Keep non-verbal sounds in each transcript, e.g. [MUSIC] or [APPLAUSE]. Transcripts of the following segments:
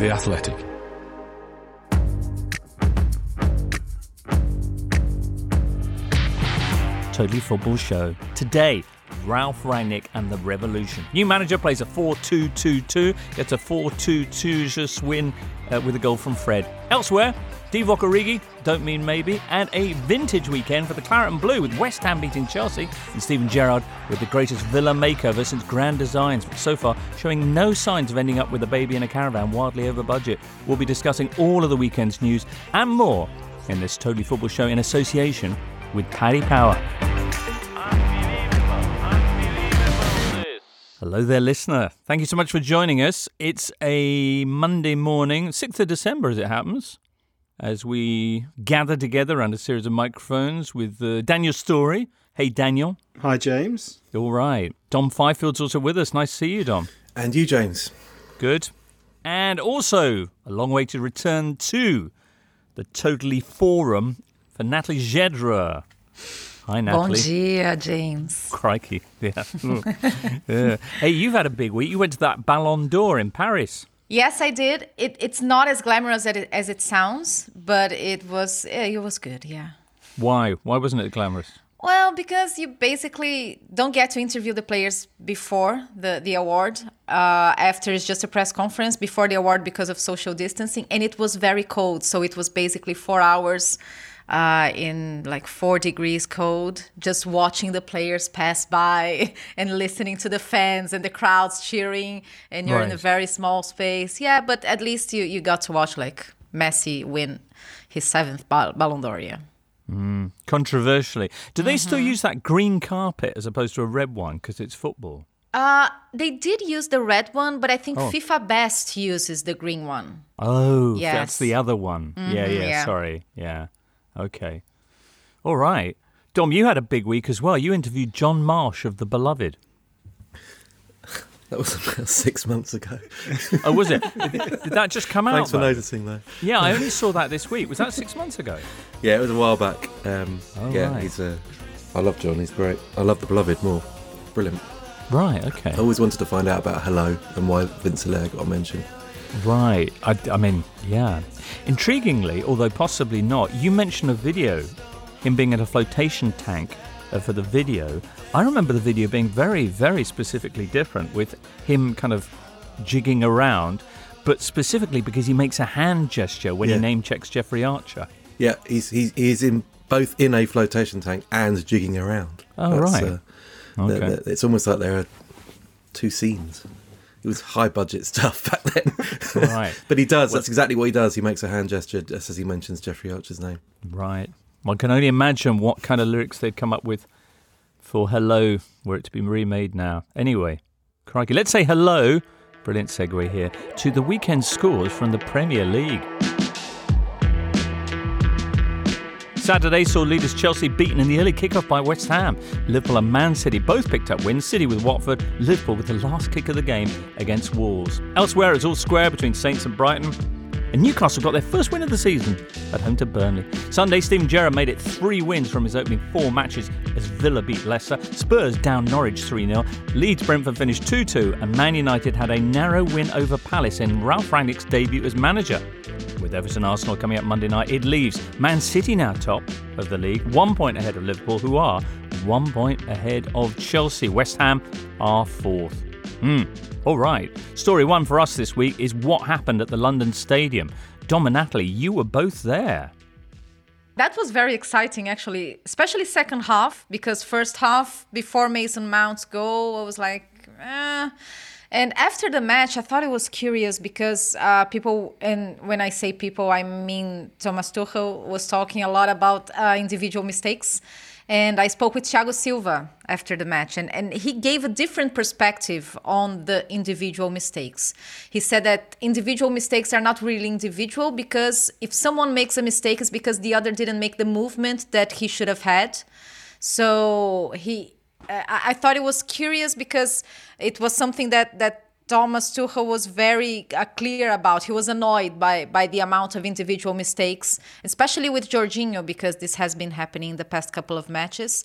The Athletic. Totally Football Show. Today, Ralph Rangnick and the Revolution. New manager plays a 4 2 2 2, gets a 4 2 2 just win uh, with a goal from Fred. Elsewhere, Divock Origi, don't mean maybe, and a vintage weekend for the Claret and Blue with West Ham beating Chelsea and Steven Gerrard with the greatest villa makeover since Grand Designs, but so far showing no signs of ending up with a baby in a caravan wildly over budget. We'll be discussing all of the weekend's news and more in this Totally Football Show in association with Paddy Power. Hello there, listener. Thank you so much for joining us. It's a Monday morning, 6th of December as it happens, as we gather together around a series of microphones with uh, Daniel Storey. Hey, Daniel. Hi, James. All right. Dom Fifield's also with us. Nice to see you, Dom. And you, James. Good. And also, a long way to return to the Totally Forum for Natalie Gedra. Hi, Bom Natalie. dia, James. Crikey. [LAUGHS] Yeah. [LAUGHS] yeah. Hey, you've had a big week. You went to that Ballon d'Or in Paris. Yes, I did. It, it's not as glamorous as it, as it sounds, but it was eh, it was good. Yeah. Why? Why wasn't it glamorous? Well, because you basically don't get to interview the players before the, the award. Uh, after it's just a press conference before the award because of social distancing, and it was very cold. So it was basically four hours uh, in like four degrees cold, just watching the players pass by [LAUGHS] and listening to the fans and the crowds cheering, and you're in a very small space. Yeah, but at least you, you got to watch like Messi win his seventh Ball- Ballon d'Or. Yeah. Controversially. Do they Mm-hmm. still use that green carpet as opposed to a red one because it's football? Uh, they did use the red one, but I think FIFA Best uses the green one. Oh, that's the other one. yeah, yeah, yeah. sorry. Yeah. Okay. All right. Dom, you had a big week as well. You interviewed John Marsh of The Beloved. That was about six months ago. [LAUGHS] Oh, was it? did, that just come out? Thanks for though? noticing that. Yeah, I [LAUGHS] only saw that this week. Was that six months ago? Yeah, it was a while back. Um, Oh, yeah, right. he's a. I love John. He's great. I love the Beloved more. Brilliant. Right, okay. I always wanted to find out about Hello and why Vince Hilaire got mentioned. Right. I, I mean, yeah. Intriguingly, although possibly not, you mentioned a video, him being in a flotation tank uh, for the video. I remember the video being very, very specifically different with him kind of jigging around, but specifically because he makes a hand gesture when he name checks Jeffrey Archer. Yeah, he's he's, he's in both in a flotation tank and jigging around. Oh, right. Uh, the- Okay. it's almost like there are two scenes. It was high budget [LAUGHS] stuff back then. Right. [LAUGHS] but he does. That's exactly what he does. He makes a hand gesture just as he mentions Jeffrey Archer's name. Right. One can only imagine what kind of lyrics they'd come up with for Hello, were it to be remade now. Anyway, crikey, let's say hello, brilliant segue here, to the weekend scores from the Premier League. Saturday saw leaders Chelsea beaten in the early kickoff by West Ham. Liverpool and Man City both picked up wins. City with Watford, Liverpool with the last kick of the game against Wolves. Elsewhere, it's all square between Saints and Brighton. And Newcastle got their first win of the season at home to Burnley. Sunday, Steven Gerrard made it three wins from his opening four matches as Villa beat Leicester. Spurs down Norwich 3 0. Leeds Brentford finished 2 2. And Man United had a narrow win over Palace in Ralph Rangnick's debut as manager. With Everton Arsenal coming up Monday night, it leaves Man City now top of the league, one point ahead of Liverpool, who are one point ahead of Chelsea. West Ham are fourth. Hmm. All right. Story one for us this week is what happened at the London Stadium. Dom and Natalie, you were both there. That was very exciting, actually, especially second half, because first half, before Mason Mount's goal, I was like, eh. And after the match, I thought it was curious because uh, people, and when I say people, I mean Thomas Tuchel was talking a lot about uh, individual mistakes. And I spoke with Thiago Silva after the match, and, and he gave a different perspective on the individual mistakes. He said that individual mistakes are not really individual because if someone makes a mistake, it's because the other didn't make the movement that he should have had. So he, I, I thought it was curious because it was something that that Thomas Tuchel was very uh, clear about. He was annoyed by by the amount of individual mistakes, especially with Jorginho, because this has been happening in the past couple of matches.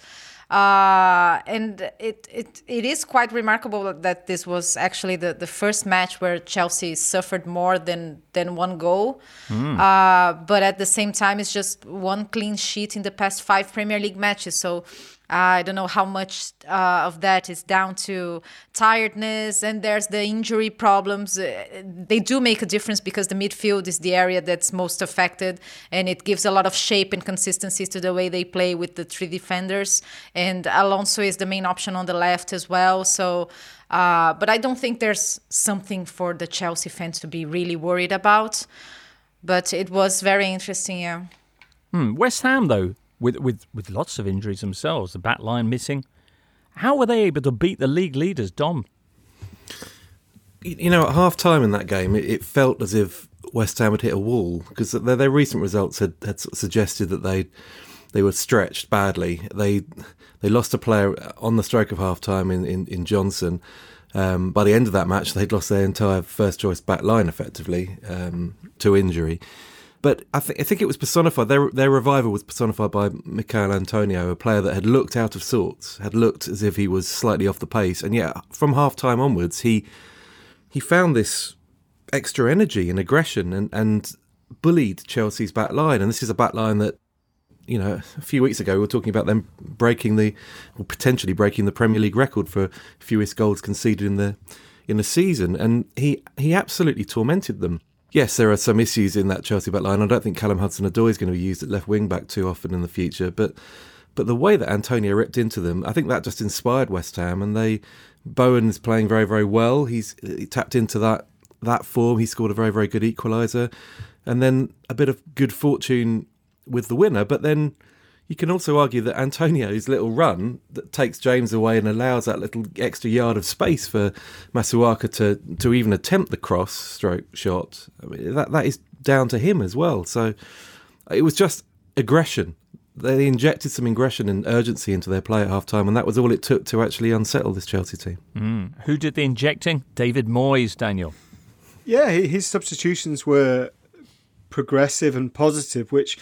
Uh, and it, it it is quite remarkable that this was actually the, the first match where Chelsea suffered more than than one goal. Mm. Uh, but at the same time, it's just one clean sheet in the past five Premier League matches. So I don't know how much uh, of that is down to tiredness, and there's the injury problems. Uh, they do make a difference because the midfield is the area that's most affected, and it gives a lot of shape and consistency to the way they play with the three defenders. And Alonso is the main option on the left as well. So, uh, but I don't think there's something for the Chelsea fans to be really worried about. But it was very interesting, yeah. Hmm. West Ham, though, with, with, with lots of injuries themselves, the back line missing. How were they able to beat the league leaders, Dom? You know, at half time in that game, it, it, felt as if West Ham had hit a wall because their, their recent results had, had suggested that they they were stretched badly. They they lost a player on the stroke of half time in, in, in Johnson. Um, by the end of that match, they'd lost their entire first choice back line effectively um, to injury. But I, th- I, think it was personified. Their their revival was personified by Michail Antonio, a player that had looked out of sorts, had looked as if he was slightly off the pace, and yet from half time onwards, he he found this extra energy and aggression and and bullied Chelsea's back line. And this is a back line that you know, a few weeks ago we were talking about them breaking the, or potentially breaking the Premier League record for fewest goals conceded in the in the season, and he he absolutely tormented them yes, there are some issues in that Chelsea back line. I don't think Callum Hudson-Odoi is going to be used at left wing back too often in the future, but but the way that Antonio ripped into them, I think that just inspired West Ham, and they Bowen is playing very very well. He's he tapped into that that form. He scored a very very good equaliser, and then a bit of good fortune with the winner, but then you can also argue that Antonio's little run that takes James away and allows that little extra yard of space for Masuaku to, to even attempt the cross stroke shot. I mean, that that is down to him as well. So it was just aggression. They injected some aggression and urgency into their play at half time, and that was all it took to actually unsettle this Chelsea team. Mm. Who did the injecting? David Moyes, Daniel. Yeah, his substitutions were progressive and positive, which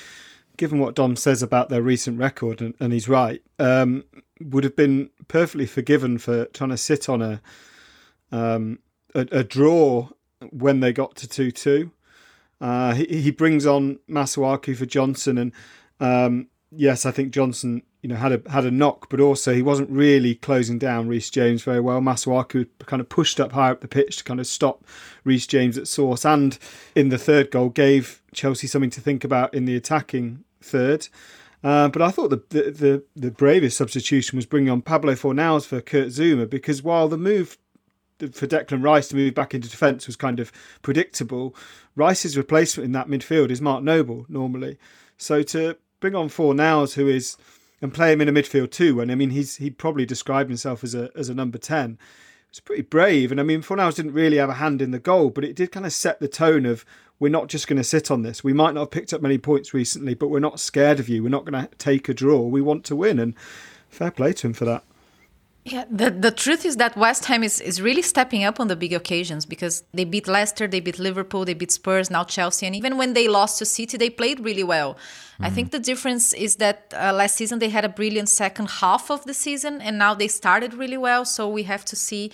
given what Dom says about their recent record, and, and he's right, um, would have been perfectly forgiven for trying to sit on a um, a, a, draw when they got to two two. Uh, he, he brings on Masuaku for Johnson, and um, yes, I think Johnson, you know, had a had a knock, but also he wasn't really closing down Reece James very well. Masuaku kind of pushed up higher up the pitch to kind of stop Reece James at source, and in the third goal gave Chelsea something to think about in the attacking third. Uh, but I thought the, the, the the bravest substitution was bringing on Pablo Fornals for Kurt Zouma because while the move for Declan Rice to move back into defence was kind of predictable, Rice's replacement in that midfield is Mark Noble normally. So to bring on Fornals, who is and play him in a midfield too, and I mean he's he probably described himself as a as a number ten. It's pretty brave, and I mean Fornals didn't really have a hand in the goal, but it did kind of set the tone of we're not just going to sit on this. We might not have picked up many points recently, but we're not scared of you. We're not going to take a draw. We want to win, and fair play to him for that. Yeah, the, the truth is that West Ham is, is really stepping up on the big occasions because they beat Leicester, they beat Liverpool, they beat Spurs, now Chelsea. And even when they lost to City, they played really well. Mm-hmm. I think the difference is that uh, last season they had a brilliant second half of the season and now they started really well. So we have to see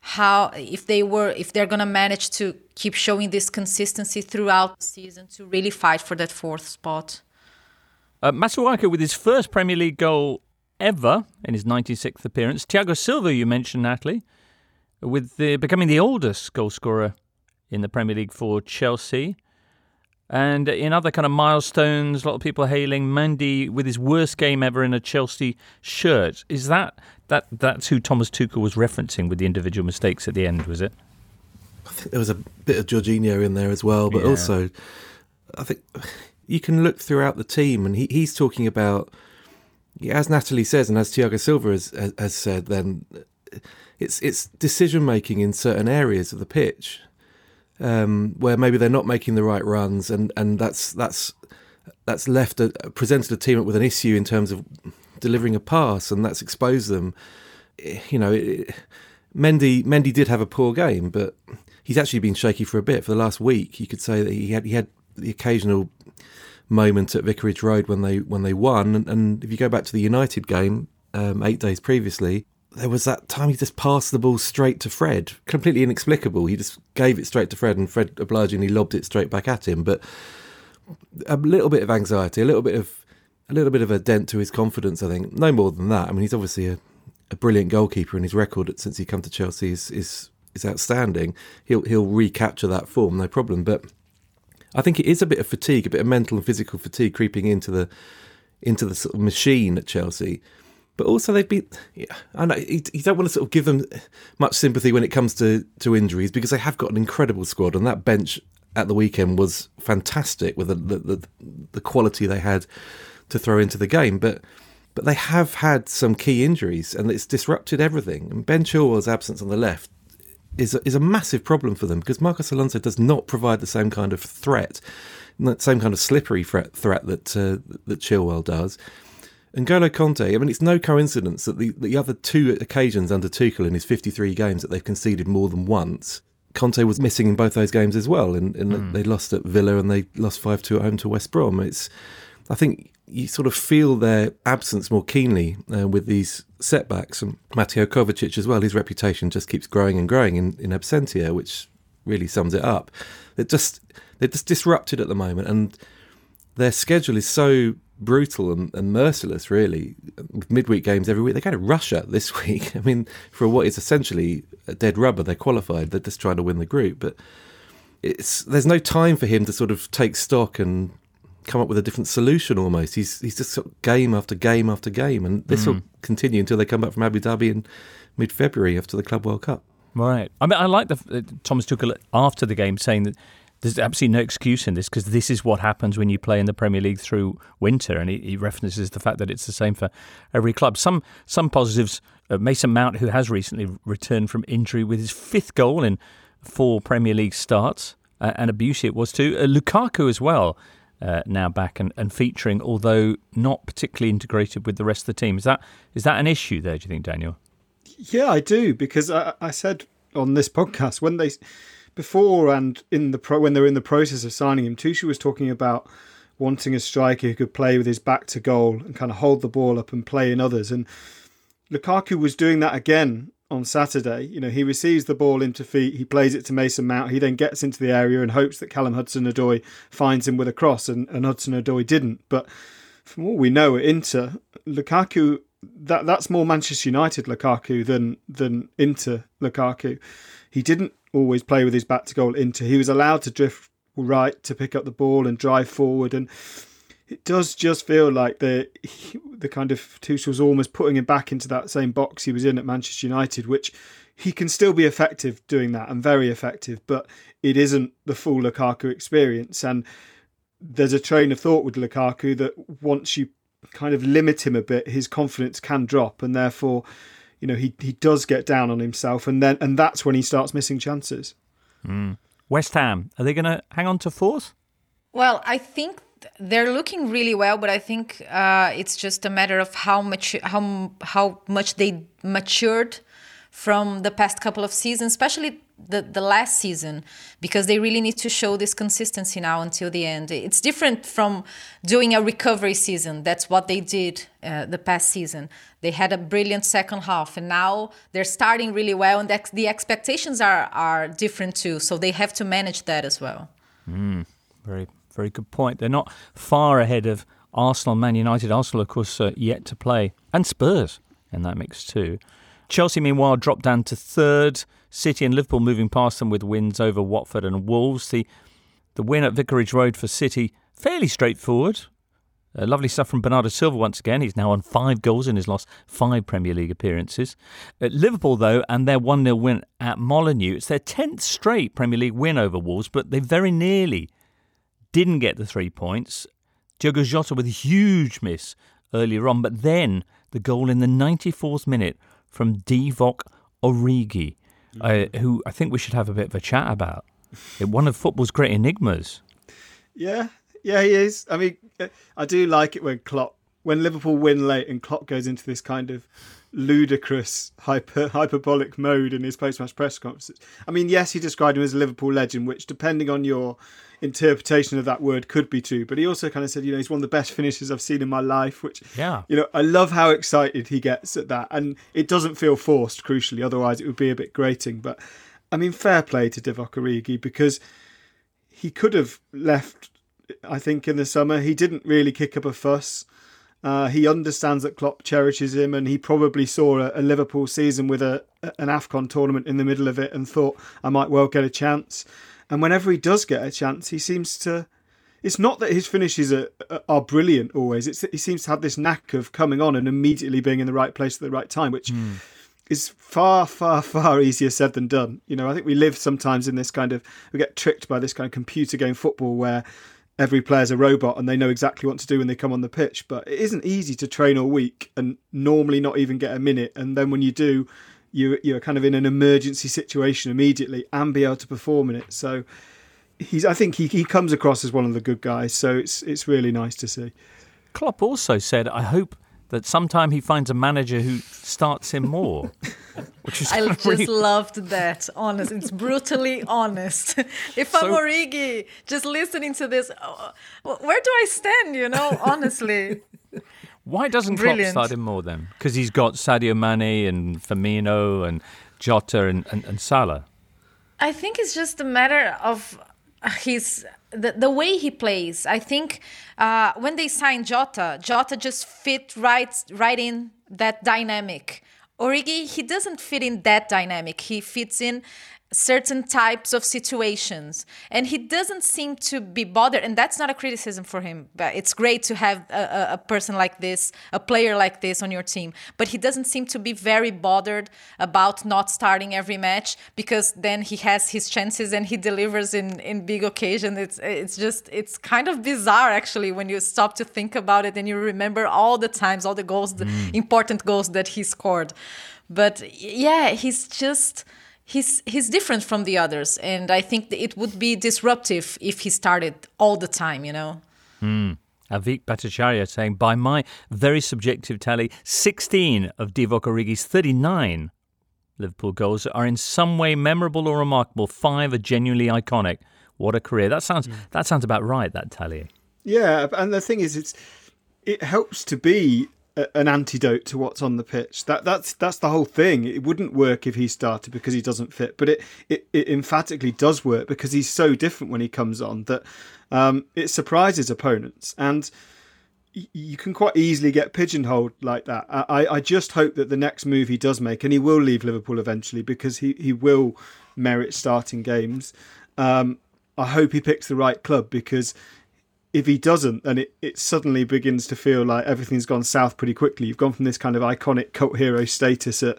how if they were if they're going to manage to keep showing this consistency throughout the season to really fight for that fourth spot. Uh, Masuaku with his first Premier League goal ever in his 96th appearance. Thiago Silva, you mentioned, Natalie, with the, becoming the oldest goalscorer in the Premier League for Chelsea. And in other kind of milestones, a lot of people hailing Mendy with his worst game ever in a Chelsea shirt. Is that that that's who Thomas Tuchel was referencing with the individual mistakes at the end? Was it? I think there was a bit of Jorginho in there as well, but yeah. also I think you can look throughout the team, and he, he's talking about, as Natalie says, and as Thiago Silva has, has said, then it's it's decision making in certain areas of the pitch um, where maybe they're not making the right runs, and, and that's that's that's left a, presented a team with an issue in terms of delivering a pass, and that's exposed them. You know, it, Mendy Mendy did have a poor game, but he's actually been shaky for a bit. For the last week, you could say that he had he had the occasional moment at Vicarage Road when they when they won, and, and if you go back to the United game, um, eight days previously, there was that time he just passed the ball straight to Fred, completely inexplicable. He just gave it straight to Fred, and Fred obligingly lobbed it straight back at him. But a little bit of anxiety, a little bit of a little bit of a dent to his confidence. I think no more than that. I mean, he's obviously a, a brilliant goalkeeper, and his record since he come to Chelsea is is is outstanding. He'll he'll recapture that form, no problem. But I think it is a bit of fatigue, a bit of mental and physical fatigue creeping into the into the sort of machine at Chelsea. But also they've been, yeah, I know you, don't want to sort of give them much sympathy when it comes to to injuries because they have got an incredible squad, and that bench at the weekend was fantastic with the, the, the quality they had to throw into the game. But but they have had some key injuries, and it's disrupted everything. And Ben Chilwell's absence on the left is a, is a massive problem for them because Marcos Alonso does not provide the same kind of threat, that same kind of slippery threat, threat that uh, that Chilwell does. And Golo Kanté, I mean, it's no coincidence that the, the other two occasions under Tuchel in his 53 games that they've conceded more than once, Kanté was missing in both those games as well. And, and mm. they lost at Villa and they lost 5 2 at home to West Brom. It's, I think you sort of feel their absence more keenly uh, with these setbacks. And Mateo Kovacic as well, his reputation just keeps growing and growing in, in absentia, which really sums it up. They're just, they're just disrupted at the moment. And their schedule is so brutal and, and, merciless, really, with midweek games every week. They go to Russia [LAUGHS] this week. I mean, for what is essentially a dead rubber, they're qualified. They're just trying to win the group, but it's there's no time for him to sort of take stock and come up with a different solution. Almost, he's he's just sort of game after game after game, and this mm. will continue until they come back from Abu Dhabi in mid February after the Club World Cup. Right. I mean, I like the uh, Thomas Tuchel after the game saying that there's absolutely no excuse in this because this is what happens when you play in the Premier League through winter, and he, he references the fact that it's the same for every club. Some some positives. Uh, Mason Mount, who has recently returned from injury with his fifth goal in four Premier League starts, uh, and a beauty it was too. Uh, Lukaku as well. Uh, now back and, and featuring, although not particularly integrated with the rest of the team. Is that is that an issue there? Do you think, Daniel? Yeah, I do because I, I said on this podcast when they before and in the pro when they were in the process of signing him, Tuchel was talking about wanting a striker who could play with his back to goal and kind of hold the ball up and play in others. And Lukaku was doing that again on Saturday. You know, he receives the ball into feet, he plays it to Mason Mount, he then gets into the area and hopes that Callum Hudson Odoi finds him with a cross, and, and Hudson Odoi didn't. But from all we know at Inter, Lukaku that that's more Manchester United Lukaku than than Inter Lukaku. He didn't always play with his back to goal into. He was allowed to drift right to pick up the ball and drive forward, and it does just feel like the [LAUGHS] the kind of Tuchel's almost putting him back into that same box he was in at Manchester United, which he can still be effective doing that and very effective, but it isn't the full Lukaku experience. And there's a train of thought with Lukaku that once you kind of limit him a bit, his confidence can drop, and therefore you know he he does get down on himself, and then and that's when he starts missing chances. Mm. West Ham are they going to hang on to fourth? Well, I think they're looking really well, but I think uh, it's just a matter of how much how how much they matured from the past couple of seasons, especially the, the last season, because they really need to show this consistency now until the end. It's different from doing a recovery season. That's what they did uh, the past season. They had a brilliant second half, and now they're starting really well, and the, the expectations are, are different too. So they have to manage that as well. Mm, very, very good point. They're not far ahead of Arsenal, Man United. Arsenal, of course, uh, yet to play, and Spurs in that mix too. Chelsea, meanwhile, dropped down to third. City and Liverpool moving past them with wins over Watford and Wolves. The, the win at Vicarage Road for City, fairly straightforward. Uh, lovely stuff from Bernardo Silva once again. He's now on five goals in his last five Premier League appearances. At Liverpool, though, and their 1 0 win at Molineux, it's their 10th straight Premier League win over Wolves, but they very nearly didn't get the three points. Diogo Jota with a huge miss earlier on, but then the goal in the 94th minute from Divock Origi, mm-hmm. uh, who I think we should have a bit of a chat about. One of football's great enigmas. Yeah, yeah, he is. I mean, I do like it when Klopp when Liverpool win late and Klopp goes into this kind of ludicrous hyper hyperbolic mode in his post-match press conferences. I mean, yes, he described him as a Liverpool legend, which, depending on your interpretation of that word, could be true. But he also kind of said, you know, he's one of the best finishers I've seen in my life. Which, yeah, you know, I love how excited he gets at that, and it doesn't feel forced. Crucially, otherwise it would be a bit grating. But I mean, fair play to Divock Origi because he could have left. I think in the summer he didn't really kick up a fuss. Uh, he understands that Klopp cherishes him, and he probably saw a, a, Liverpool season with a an Afcon tournament in the middle of it, and thought I might well get a chance. And whenever he does get a chance, he seems to. It's not that his finishes are are brilliant always. It's that he seems to have this knack of coming on and immediately being in the right place at the right time, which. Mm. Is far, far, far [LAUGHS] easier said than done. You know, I think we live sometimes in this kind of we get tricked by this kind of computer game football where every player's a robot and they know exactly what to do when they come on the pitch. But it isn't easy to train all week and normally not even get a minute. And then when you do, you you're kind of in an emergency situation immediately and be able to perform in it. So he's I think he, he comes across as one of the good guys. So it's it's really nice to see. Klopp also said, "I hope that sometime he finds a manager who starts him more. [LAUGHS] Which is I just really... loved that. Honest, it's brutally honest. [LAUGHS] if so... I'm Origi, just listening to this, uh, where do I stand? You know, honestly. Why doesn't Brilliant. Klopp start him more then? Because he's got Sadio Mane and Firmino and Jota and, and, and Salah. I think it's just a matter of his the, the way he plays. I think uh, when they signed Jota, Jota just fit right right in that dynamic. Origi, he doesn't fit in that dynamic. He fits in certain types of situations. And he doesn't seem to be bothered and that's not a criticism for him but it's great to have a, a, person like this a player like this on your team. But he doesn't seem to be very bothered about not starting every match because then he has his chances and he delivers in in big occasion. It's it's just it's kind of bizarre actually when you stop to think about it and you remember all the times all the goals the mm. important goals that he scored. But yeah he's just he's he's different from the others and i think it would be disruptive if he started all the time you know mm. Avik Bhattacharya saying, by my very subjective tally, 16 of Divock Origi's 39 Liverpool goals are in some way memorable or remarkable. Five are genuinely iconic. What a career! That sounds mm. that sounds about right. That tally. Yeah, and the thing is, it's it helps to be an antidote to what's on the pitch. That that's that's the whole thing. It wouldn't work if he started because he doesn't fit, but it it, it emphatically does work because he's so different when he comes on that um, it surprises opponents and you can quite easily get pigeonholed like that. I, I just hope that the next move he does make, and he will leave Liverpool eventually because he, he will merit starting games. Um, I hope he picks the right club because if he doesn't, then it, it suddenly begins to feel like everything's gone south pretty quickly. You've gone from this kind of iconic cult hero status at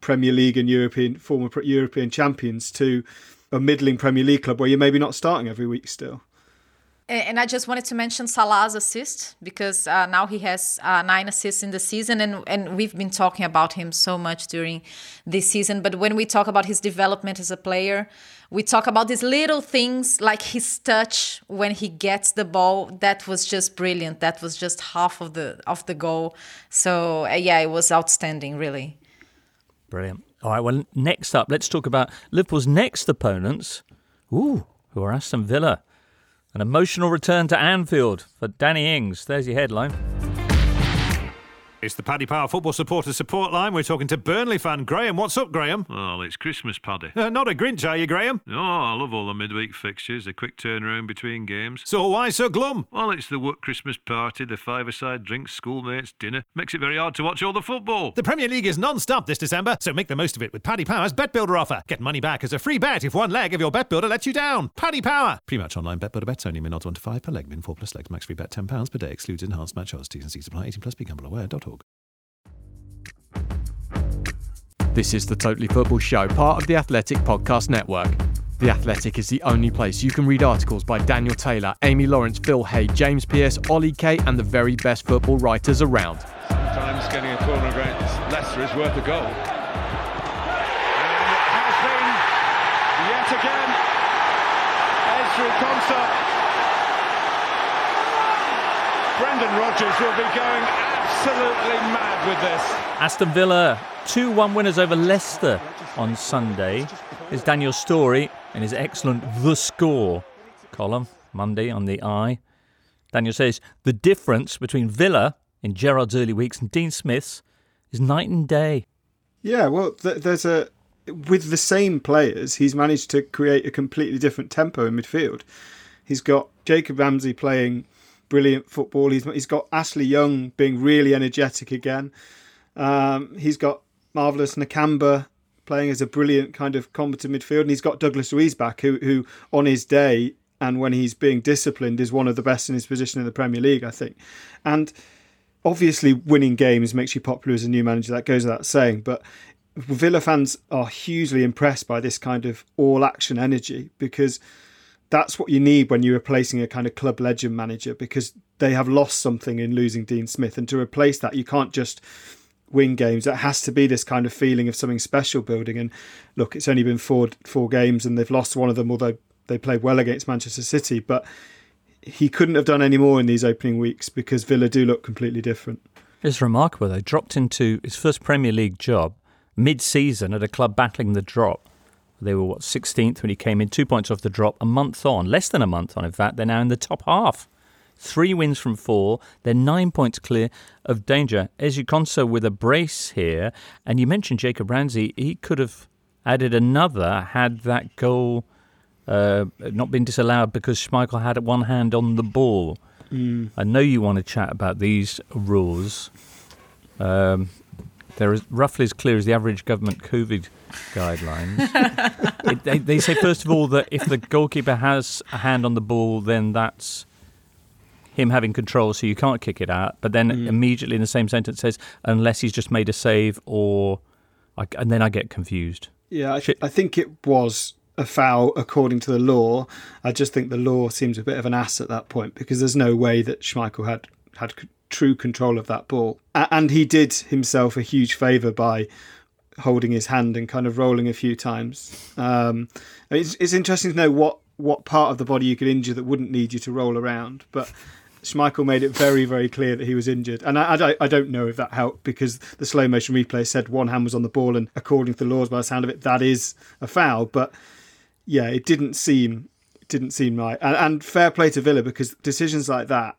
Premier League and European former European champions to a middling Premier League club where you're maybe not starting every week still. And I just wanted to mention Salah's assist because uh, now he has uh, nine assists in the season, and, and we've been talking about him so much during this season. But when we talk about his development as a player, we talk about these little things like his touch when he gets the ball. That was just brilliant. That was just half of the of the goal. So uh, yeah it was outstanding really. Brilliant. All right well next up let's talk about liverpool's next opponents. Ooh who are aston villa an emotional return to anfield for danny ings. There's your headline it's the Paddy Power Football Supporter Support Line. We're talking to Burnley fan Graham. What's up, Graham? Well, it's Christmas, Paddy. Uh, not a Grinch, are you, Graham? No, I love all the midweek fixtures, the quick turnaround between games. So why so glum? Well, it's the work Christmas party, the five-a-side drinks, schoolmates, dinner. Makes it very hard to watch all the football. The Premier League is non-stop this December, so make the most of it with Paddy Power's Bet Builder offer. Get money back as a free bet if one leg of your bet builder lets you down. Paddy Power. Pre-match online bet builder bets only. Min odds 1 to 5 per leg. Min 4 plus legs. Max free bet £10 per day. Excludes enhanced match odds. T's and C's supply. 18 plus. BeGambleAware.org. This is the Totally Football Show, part of the Athletic Podcast Network. The Athletic is the only place you can read articles by Daniel Taylor, Amy Lawrence, Phil Hay, James Pearce, Ollie Kay, and the very best football writers around. Sometimes getting a corner against Leicester is worth a goal. And it has been yet again. Ezri Konsa Brendan Rodgers will be going absolutely mad with this. Aston Villa 2 1 winners over Leicester on Sunday. Is Daniel Storey in his excellent The Score column, Monday on the Eye. Daniel says the difference between Villa in Gerrard's early weeks and Dean Smith's is night and day. Yeah, well, th- there's a with the same players, he's managed to create a completely different tempo in midfield. He's got Jacob Ramsey playing brilliant football. He's he's got Ashley Young being really energetic again. Um, he's got marvelous Nakamba playing as a brilliant kind of combative midfield, and he's got Douglas Luiz back, who who on his day and when he's being disciplined is one of the best in his position in the Premier League, I think. And obviously, winning games makes you popular as a new manager. That goes without saying, but Villa fans are hugely impressed by this kind of all action energy because that's what you need when you're replacing a kind of club legend manager because they have lost something in losing Dean Smith. And to replace that, you can't just win games. It has to be this kind of feeling of something special building. And look, it's only been four four games and they've lost one of them, although they played well against Manchester City. But he couldn't have done any more in these opening weeks because Villa do look completely different. It's remarkable. They dropped into his first Premier League job mid-season at a club battling the drop. They were what 16th when he came in, two points off the drop. A month on, less than a month on, in fact, they're now in the top half. Three wins from four. They're nine points clear of danger. Ezri Konsa with a brace here, and you mentioned Jacob Ramsey. He could have added another had that goal uh, not been disallowed because Schmeichel had one hand on the ball. Mm. I know you want to chat about these rules. Um, they're as, roughly as clear as the average government COVID guidelines. [LAUGHS] it, they, they, say, first of all, that if the goalkeeper has a hand on the ball, then that's him having control, so you can't kick it out. But then mm. immediately in the same sentence says, unless he's just made a save or. I, and then I get confused. Yeah, I, th- I think it was a foul according to the law. I just think the law seems a bit of an ass at that point because there's no way that Schmeichel had had true control of that ball. And he did himself a huge favour by holding his hand and kind of rolling a few times. Um, it's, it's interesting to know what, what part of the body you could injure that wouldn't need you to roll around. But Schmeichel made it very, very clear that he was injured. And I, I, I, don't know if that helped because the slow motion replay said one hand was on the ball. And according to the laws, by the sound of it, that is a foul. But yeah, it didn't seem. Didn't seem right, and, and fair play to Villa because decisions like that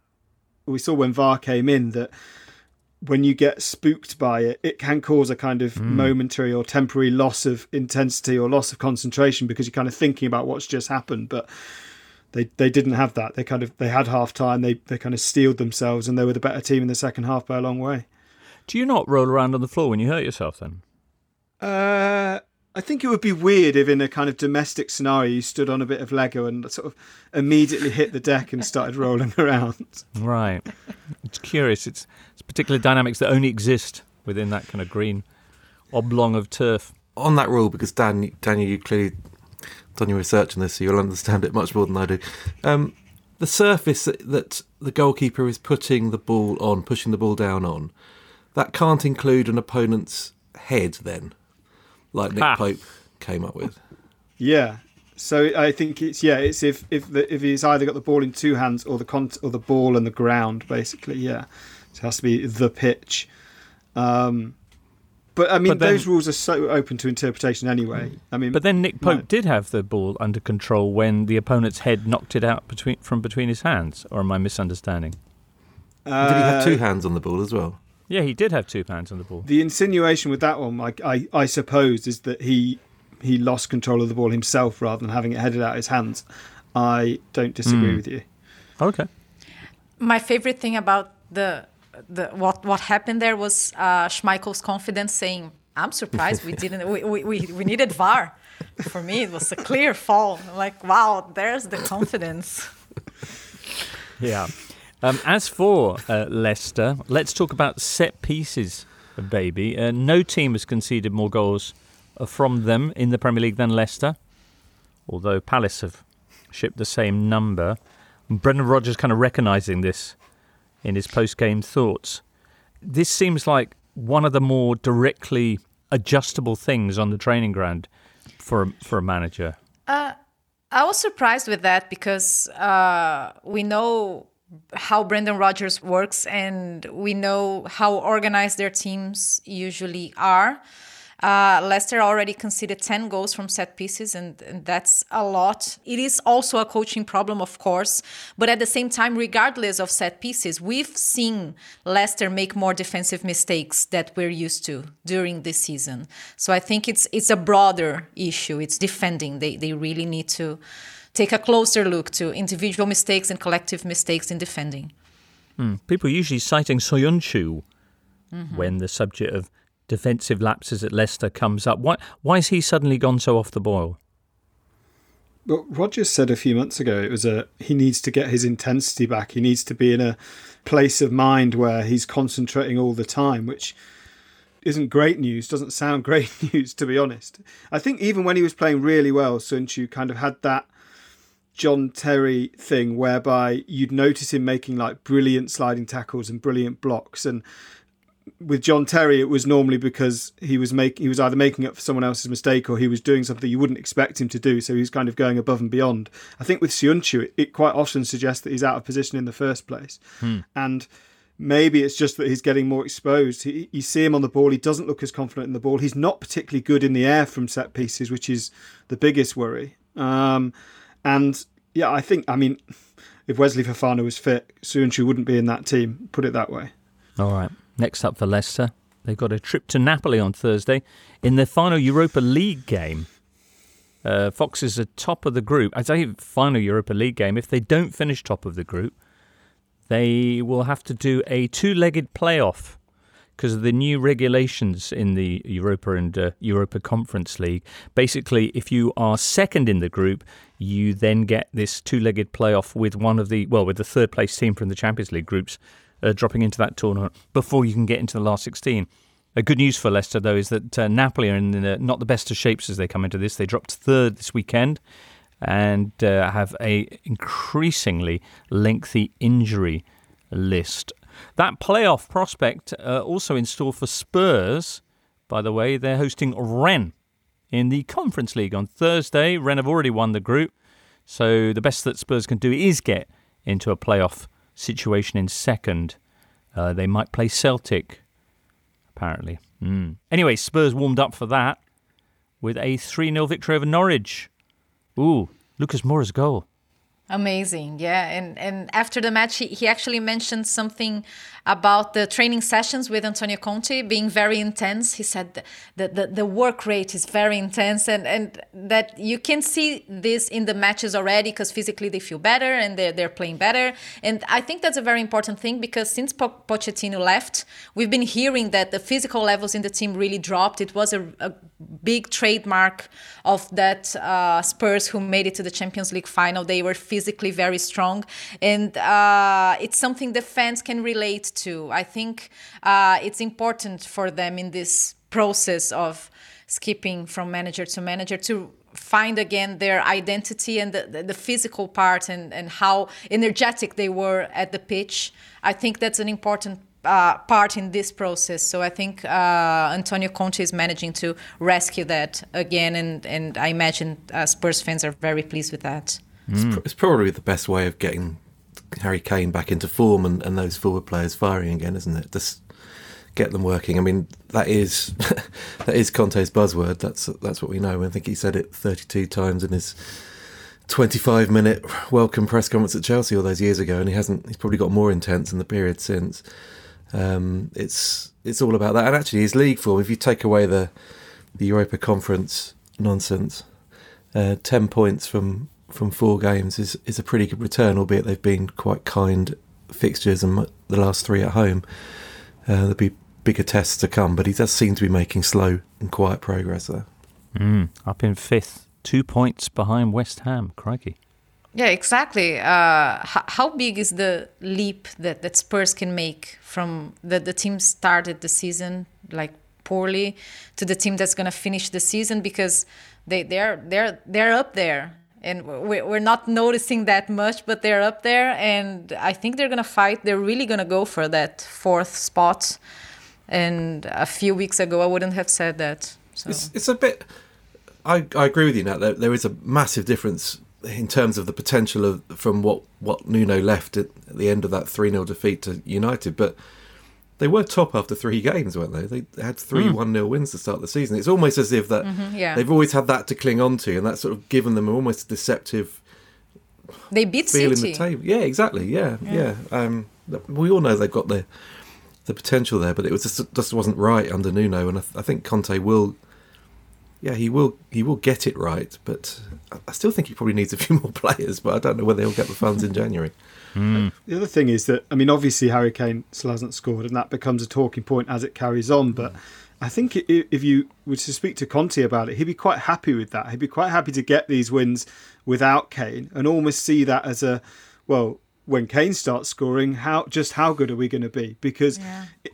we saw when VAR came in that when you get spooked by it, it can cause a kind of mm. momentary or temporary loss of intensity or loss of concentration because you're kind of thinking about what's just happened. But they they didn't have that. They kind of they had half time. They they kind of steeled themselves and they were the better team in the second half by a long way. Do you not roll around on the floor when you hurt yourself then? Uh I think it would be weird if, in a kind of domestic scenario, you stood on a bit of Lego and sort of immediately hit the deck and started rolling [LAUGHS] around. Right. It's curious. It's, it's particular dynamics that only exist within that kind of green oblong of turf. On that rule, because Dan, Daniel, you've clearly done your research on this, so you'll understand it much more than I do. Um, the surface that, that the goalkeeper is putting the ball on, pushing the ball down on, that can't include an opponent's head then like Nick ha. Pope came up with. Yeah. So I think it's yeah, it's if if the, if he's either got the ball in two hands or the con- or the ball and the ground, basically. Yeah, it has to be the pitch. Um, but I mean, but then, those rules are so open to interpretation anyway. I mean, but then Nick Pope no. did have the ball under control when the opponent's head knocked it out between from between his hands. Or am I misunderstanding? Uh, did he have two hands on the ball as well? Yeah, he did have two pounds on the ball. The insinuation with that one, I, I, I suppose, is that he he lost control of the ball himself rather than having it headed out of his hands. I don't disagree mm. with you. Okay. My favorite thing about the the what what happened there was uh, Schmeichel's confidence saying, "I'm surprised we [LAUGHS] didn't we, we, we, we needed VAR." For me, it was a clear fall. Like, wow, there's the confidence. yeah. Um, as for uh, Leicester, let's talk about set pieces, baby. Uh, no team has conceded more goals uh, from them in the Premier League than Leicester, although Palace have shipped the same number. Brendan Rodgers kind of recognising this in his post-game thoughts. This seems like one of the more directly adjustable things on the training ground for for a manager. Uh, I was surprised with that because uh, we know how Brendan Rodgers works, and we know how organized their teams usually are. Uh, Leicester already conceded 10 goals from set pieces, and, and, that's a lot. It is also a coaching problem, of course, but at the same time, regardless of set pieces, we've seen Leicester make more defensive mistakes that we're used to during this season. So I think it's it's a broader issue. It's defending. They they really need to take a closer look to individual mistakes and collective mistakes in defending. Mm. People usually citing Soyuncu mm-hmm. when the subject of defensive lapses at Leicester comes up. Why, why has he suddenly gone so off the boil? Well, Rodgers said a few months ago it was a he needs to get his intensity back. He needs to be in a place of mind where he's concentrating all the time, which isn't great news. Doesn't sound [LAUGHS] great news, to be honest. I think even when he was playing really well, Soyuncu kind of had that John Terry thing whereby you'd notice him making like brilliant sliding tackles and brilliant blocks and with John Terry, it was normally because he was making he was either making up for someone else's mistake or he was doing something you wouldn't expect him to do. So he's kind of going above and beyond. I think with Soyuncu, it, it, quite often suggests that he's out of position in the first place, hmm. and maybe it's just that he's getting more exposed. He, you see him on the ball; he doesn't look as confident in the ball. He's not particularly good in the air from set pieces, which is the biggest worry. Um, and yeah, I think I mean, if Wesley Fofana was fit, Soyuncu wouldn't be in that team. Put it that way. All right. Next up for Leicester, they've got a trip to Napoli on Thursday in their final Europa League game. Uh, Foxes are top of the group. I say final Europa League game. If they don't finish top of the group, they will have to do a two-legged playoff because of the new regulations in the Europa and uh, Europa Conference League. Basically, if you are second in the group, you then get this two-legged playoff with one of the well, with the third place team from the Champions League groups uh, dropping into that tournament before you can get into the last 16. Uh, good news for Leicester, though, is that uh, Napoli are in the, not the best of shapes as they come into this. They dropped third this weekend and uh, have a increasingly lengthy injury list. That playoff prospect uh, also in store for Spurs. By the way, they're hosting Rennes in the Conference League on Thursday. Rennes have already won the group, so the best that Spurs can do is get into a playoff situation in second. Uh, they might play Celtic, apparently. Mm. Anyway, Spurs warmed up for that with a 3 0 victory over Norwich. Ooh, Lucas Moura's goal. Amazing, yeah. And and after the match, he, he actually mentioned something about the training sessions with Antonio Conte being very intense. He said that the, the work rate is very intense, and, and that you can see this in the matches already because physically they feel better and they're, they're playing better. And I think that's a very important thing because since po- Pochettino left, we've been hearing that the physical levels in the team really dropped. It was a, a big trademark of that uh, Spurs who made it to the Champions League final. They were physically very strong, and uh, it's something the fans can relate to. I think uh, it's important for them in this process of skipping from manager to manager to find again their identity and the, the, physical part and, and how energetic they were at the pitch. I think that's an important uh, part in this process. So I think uh, Antonio Conte is managing to rescue that again, and, and I imagine uh, Spurs fans are very pleased with that. Mm. It's, it's, probably the best way of getting Harry Kane back into form and, and those forward players firing again, isn't it? Just get them working. I mean, that is [LAUGHS] that is Conte's buzzword. That's that's what we know. I think he said it 32 times in his 25 minute welcome press conference at Chelsea all those years ago, and he hasn't. He's probably got more intense in the period since. Um, it's it's all about that, and actually, his league form. If you take away the the Europa Conference nonsense, uh, ten points from from four games is is a pretty good return, albeit they've been quite kind fixtures and the last three at home. Uh, there'll be bigger tests to come, but he does seem to be making slow and quiet progress there. Mm, up in fifth, two points behind West Ham. Crikey. Yeah, exactly. Uh, how big is the leap that, that Spurs can make from the, the team started the season like poorly to the team that's going to finish the season? Because they they're they're they're up there. And we're not noticing that much but they're up there. And i think they're going to fight. They're really going to go for that fourth spot. And a few weeks ago i wouldn't have said that so. It's, it's a bit I, I agree with you now there, there is a massive difference in terms of the potential of from what what Nuno left at, at the end of that three 0 defeat to United, but. They were top after three games, weren't they? They had three Hmm. one 0 wins to start the season. It's almost as if that Mm-hmm, yeah. they've always had that to cling on to, and that's sort of given them almost a deceptive They beat feel in City. the table. Yeah, exactly. Yeah, yeah. Um, we all know they've got the the potential there, but it was just, just wasn't right under Nuno, and I, th- I think Conte will. Yeah, he will. He will get it right, but I- I still think he probably needs a [LAUGHS] few more players. But I don't know whether he'll get the funds in January. Hmm. The other thing is that I mean, obviously Harry Kane still hasn't scored, and that becomes a talking point as it carries on. But I think if you were to speak to Conte about it, he'd be quite happy with that. He'd be quite happy to get these wins without Kane, and almost see that as a well. When Kane starts scoring, how just how good are we going to be? Because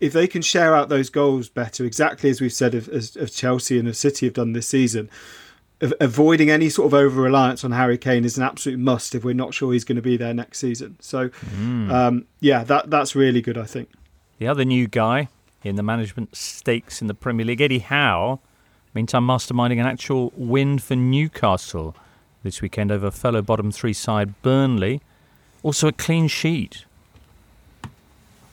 if they can share out those goals better, exactly as we've said of, as, of Chelsea and of City have done this season, av- avoiding any sort of over reliance on Harry Kane is an absolute must if we're not sure he's going to be there next season. So, um, yeah, that that's really good. I think. The other new guy in the management stakes in the Premier League, Eddie Howe, meantime masterminding an actual win for Newcastle this weekend over fellow bottom three side Burnley. Also a clean sheet.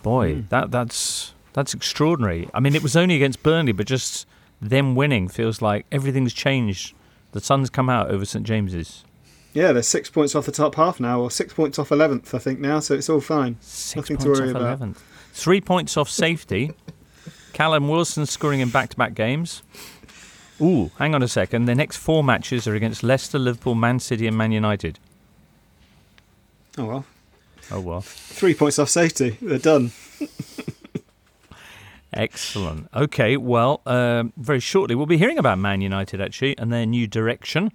Boy, hmm. that that's that's extraordinary. I mean, it was only against Burnley, but just them winning feels like everything's changed. The sun's come out over St James's. Yeah, they're six points off the top half now, or six points off eleventh, I think now. So it's all fine. Six Nothing to worry off about. 11th. Three points off safety. Callum Wilson scoring in back to back games. Ooh, hang on a second. Their next four matches are against Leicester, Liverpool, Man City, and Man United. Oh well, Oh, well. three points off safety. They're done. [LAUGHS] Excellent. Okay, well, um, very shortly we'll be hearing about Man United actually and their new direction.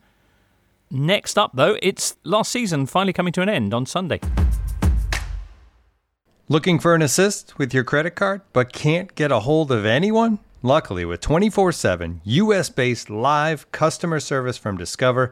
Next up, though, it's last season finally coming to an end on Sunday. Looking for an assist with your credit card but can't get a hold of anyone? Luckily, with 24 7 US based live customer service from Discover,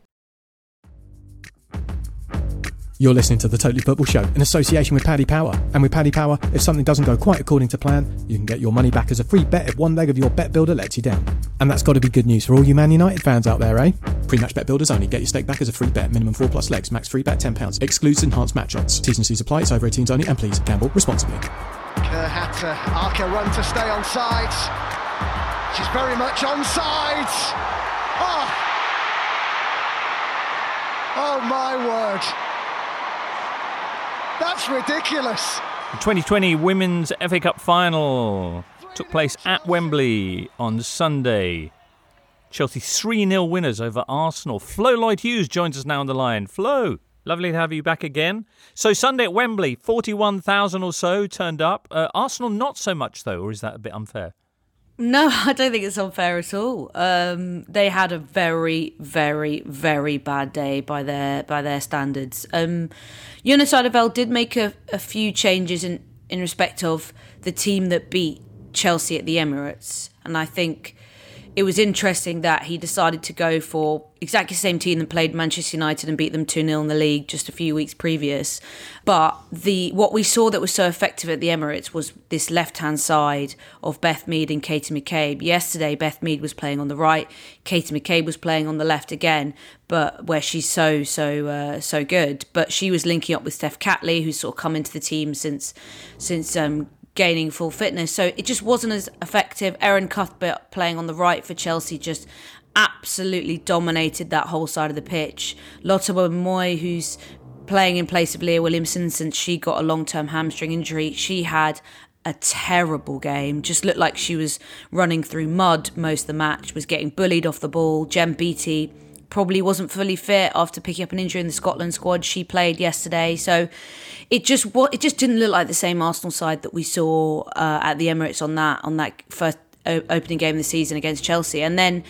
You're listening to the Totally Football Show in association with Paddy Power. And with Paddy Power, if something doesn't go quite according to plan, you can get your money back as a free bet if one leg of your bet builder lets you down. And that's got to be good news for all you Man United fans out there, eh? Pre-match bet builders only. Get your stake back as a free bet. Minimum four plus legs. Max free bet £10. Excludes enhanced match odds. T's and C's apply. It's over 18s only. And please, gamble responsibly. Kerr had to arc a run to stay on side. She's very much on side. Oh. oh my word. That's ridiculous. The 2020 Women's FA Cup final took place at Wembley on Sunday. Chelsea 3 0 winners over Arsenal. Flo Lloyd Hughes joins us now on the line. Flo, lovely to have you back again. So, Sunday at Wembley, 41,000 or so turned up. Uh, Arsenal, not so much, though, or is that a bit unfair? No, [LAUGHS] I don't think it's unfair at all. Um, they had a very, very, very bad day by their by their standards. Um, Jonas Eidevall did make a, a few changes in in respect of the team that beat Chelsea at the Emirates, and I think it was interesting that he decided to go for exactly the same team that played Manchester United and beat them 2 0 in the league just a few weeks previous. But the what we saw that was so effective at the Emirates was this left hand side of Beth Mead and Katie McCabe. Yesterday, Beth Mead was playing on the right, Katie McCabe was playing on the left again, but where she's so, so, uh, so good. But she was linking up with Steph Catley, who's sort of come into the team since, since, um, gaining full fitness. So it just wasn't as effective. Erin Cuthbert playing on the right for Chelsea just absolutely dominated that whole side of the pitch. Lotta Moy, who's playing in place of Leah Williamson since she got a long term hamstring injury, she had a terrible game. Just looked like she was running through mud most of the match, was getting bullied off the ball. Jen Beattie probably wasn't fully fit after picking up an injury in the Scotland squad. She played yesterday, so it just it just didn't look like the same Arsenal side that we saw uh, at the Emirates on that on that first opening game of the season against Chelsea, and then.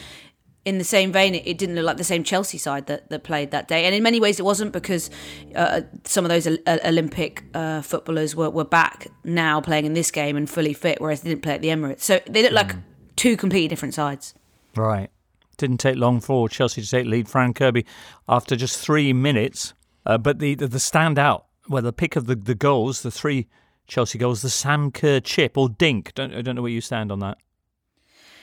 In the same vein, it, it didn't look like the same Chelsea side that, that played that day, and in many ways, it wasn't because uh, some of those o- Olympic uh, footballers were, were back now playing in this game and fully fit, whereas they didn't play at the Emirates. So they look like two completely different sides. Right. Didn't take long for Chelsea to take lead. Fran Kirby after just three minutes. Uh, but the, the, the standout, well, the pick of the, the goals, the three Chelsea goals, the Sam Kerr chip or dink. Don't, I don't know where you stand on that.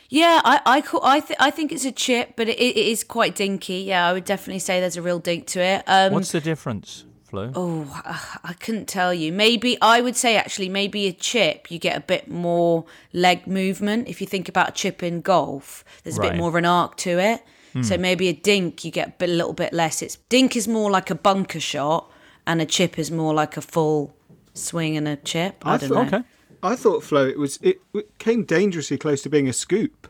Yeah, I I call, I, th- I think it's a chip, but it, it is quite dinky. Yeah, I would definitely say there's a real dink to it. Um, What's the difference, Flo? Oh, I couldn't tell you. Maybe I would say actually maybe a chip you get a bit more leg movement. If you think about a chip in golf, there's a Right. bit more of an arc to it. So Hmm. maybe a dink you get a bit, a little bit less. It's dink is more like a bunker shot, and a chip is more like a full swing and a chip. I, don't thought, know. I thought Flo it was it, it came dangerously close to being a scoop.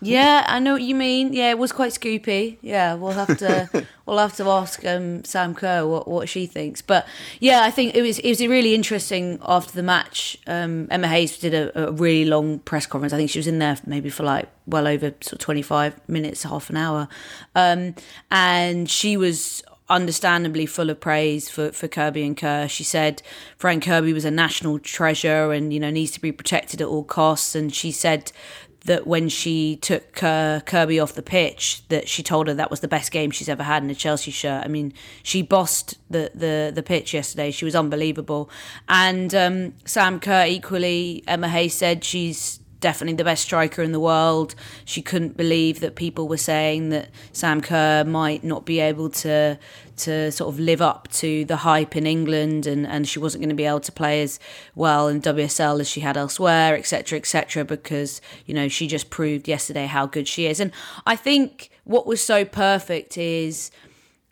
Yeah, I know what you mean. Yeah, it was quite scoopy. Yeah, we'll have to [LAUGHS] we'll have to ask um, Sam Kerr what, what she thinks. But yeah, I think it was it was really interesting after the match. Um, Emma Hayes did a, a really long press conference. I think she was in there maybe for like well over sort of twenty five minutes, half an hour, um, and she was understandably full of praise for, for Kirby and Kerr. She said Fran Kirby was a national treasure and you know needs to be protected at all costs. And she said that when she took uh, Kirby off the pitch, that she told her that was the best game she's ever had in a Chelsea shirt. I mean, she bossed the the, the pitch yesterday. She was unbelievable. And um, Sam Kerr equally, Emma Hayes said she's definitely the best striker in the world. She couldn't believe that people were saying that Sam Kerr might not be able to to sort of live up to the hype in England and, and she wasn't going to be able to play as well in WSL as she had elsewhere, etc., etc., because, you know, she just proved yesterday how good she is. And I think what was so perfect is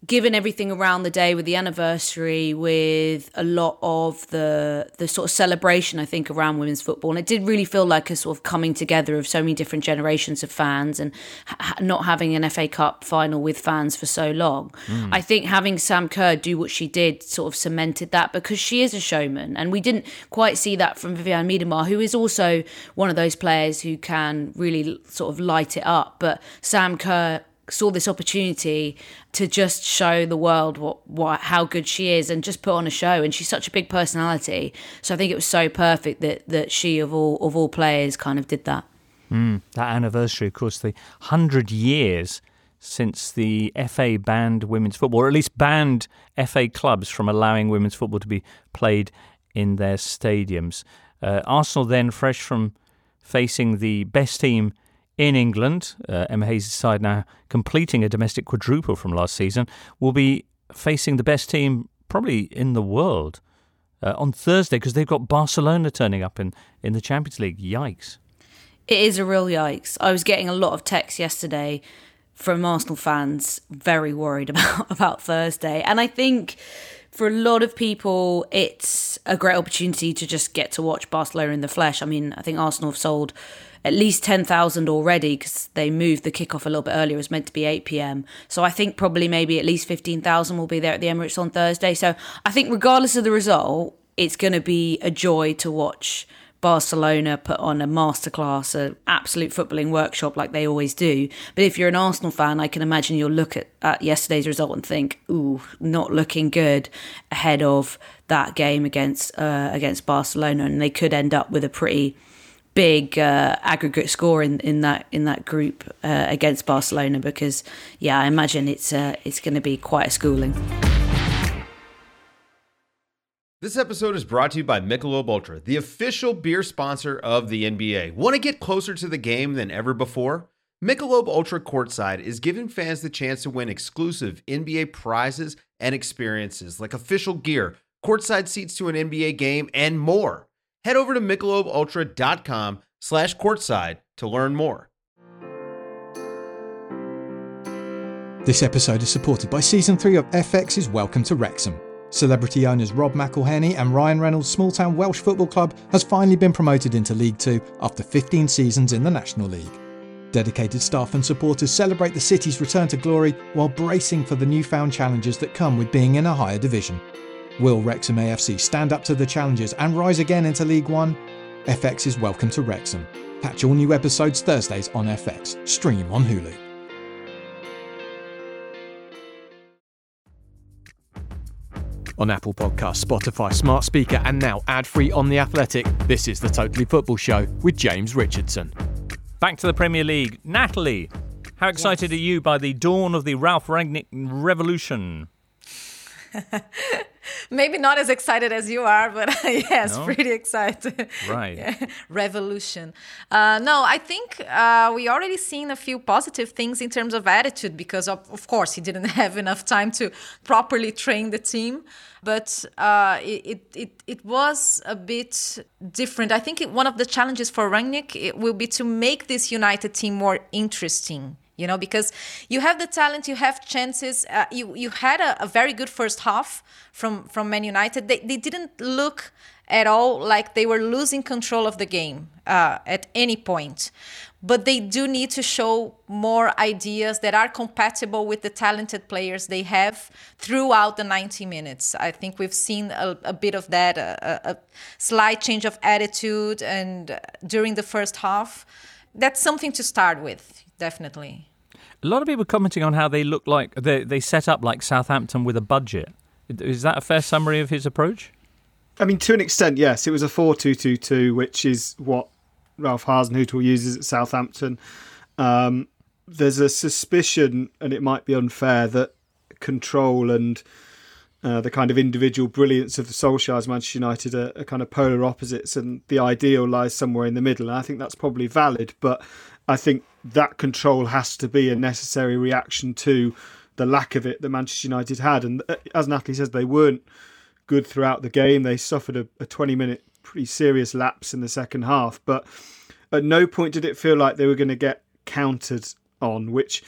given everything around the day with the anniversary with a lot of the the sort of celebration I think around women's football. And it did really feel like a sort of coming together of so many different generations of fans and ha- not having an FA Cup final with fans for so long. Mm. I think having Sam Kerr do what she did sort of cemented that because she is a showman. And we didn't quite see that from Vivianne Miedema who is also one of those players who can really sort of light it up. But Sam Kerr saw this opportunity to just show the world what, what how good she is and just put on a show. And she's such a big personality. So i think it was so perfect that that she of all of all players kind of did that. Mm, that anniversary, of course, the 100 years since the FA banned women's football, or at least banned FA clubs from allowing women's football to be played in their stadiums. Uh, Arsenal then, fresh from facing the best team in England, uh, Emma Hayes' side now completing a domestic quadruple from last season, will be facing the best team probably in the world uh, on Thursday because they've got Barcelona turning up in, in the Champions League. Yikes. it is a real yikes i was getting a lot of texts yesterday from arsenal fans very worried [LAUGHS] about about thursday and i think for a lot of people, it's a great opportunity to just get to watch Barcelona in the flesh. I mean, I think Arsenal have sold at least 10,000 already because they moved the kickoff a little bit earlier. It was meant to be 8 pm. So I think probably maybe at least 15,000 will be there at the Emirates on Thursday. So I think regardless of the result, it's going to be a joy to watch Barcelona put on a masterclass, an absolute footballing workshop like they always do. But if you're an Arsenal fan, I can imagine you'll look at, at yesterday's result and think, "Ooh, not looking good." Ahead of that game against uh, against Barcelona, and they could end up with a pretty big uh, aggregate score in, in that in that group uh, against Barcelona. Because yeah, I imagine it's uh, it's going to be quite a schooling. This episode is brought to you by Michelob Ultra, the official beer sponsor of the NBA. Want to get closer to the game than ever before? Michelob Ultra Courtside is giving fans the chance to win exclusive NBA prizes and experiences like official gear, courtside seats to an NBA game, and more. Head over to michelobultra.com slash courtside to learn more. This episode is supported by Season 3 of FX's Welcome to Wrexham. Celebrity owners Rob McElhenney and Ryan Reynolds' small town Welsh football club has finally been promoted into League Two after 15 seasons in the National League. Dedicated staff and supporters celebrate the city's return to glory while bracing for the newfound challenges that come with being in a higher division. Will Wrexham AFC stand up to the challenges and rise again into League One? FX is Welcome to Wrexham. Catch all new episodes Thursdays on FX. Stream on Hulu. On Apple Podcasts, Spotify, Smart Speaker, and now ad free on The Athletic, this is the Totally Football Show with James Richardson. Back to the Premier League. Natalie, how excited are you by the dawn of the Ralf Rangnick revolution? [LAUGHS] Maybe not as excited as you are, but [LAUGHS] yes, No? pretty excited. [LAUGHS] Right. Yeah, Revolution. Uh, no, I think uh, we already seen a few positive things in terms of attitude because, of, of course, he didn't [LAUGHS] have enough time to properly train the team. But uh, it, it, it, was a bit different. I think it, one of the challenges for Rangnick it will be to make this United team more interesting you know because you have the talent you have chances uh, you you had a, a, very good first half from from man united. They, they didn't look at all like they were losing control of the game uh, at any point. But they do need to show more ideas that are compatible with the talented players they have throughout the 90 minutes. I think we've seen a, a bit of that a, a slight change of attitude and during the first half. That's something to start with definitely. A lot of people commenting on how they look like they they set up like Southampton with a budget. Is that a fair summary of his approach? I mean, to an extent, yes. It was a four-two-two-two, which is what Ralph Hasenhüttl uses at Southampton. Um, there's a suspicion, and it might be unfair, that control and uh, the kind of individual brilliance of the Solskjaer's Manchester United are, are, kind of polar opposites, and the ideal lies somewhere in the middle. And I think that's probably valid, but I think that control has to be a necessary reaction to the lack of it that Manchester United had. And uh, as Natalie says, they weren't good throughout the game. They suffered a, a 20 minute, pretty serious lapse in the second half, but at no point did it feel like they were going to get countered on, which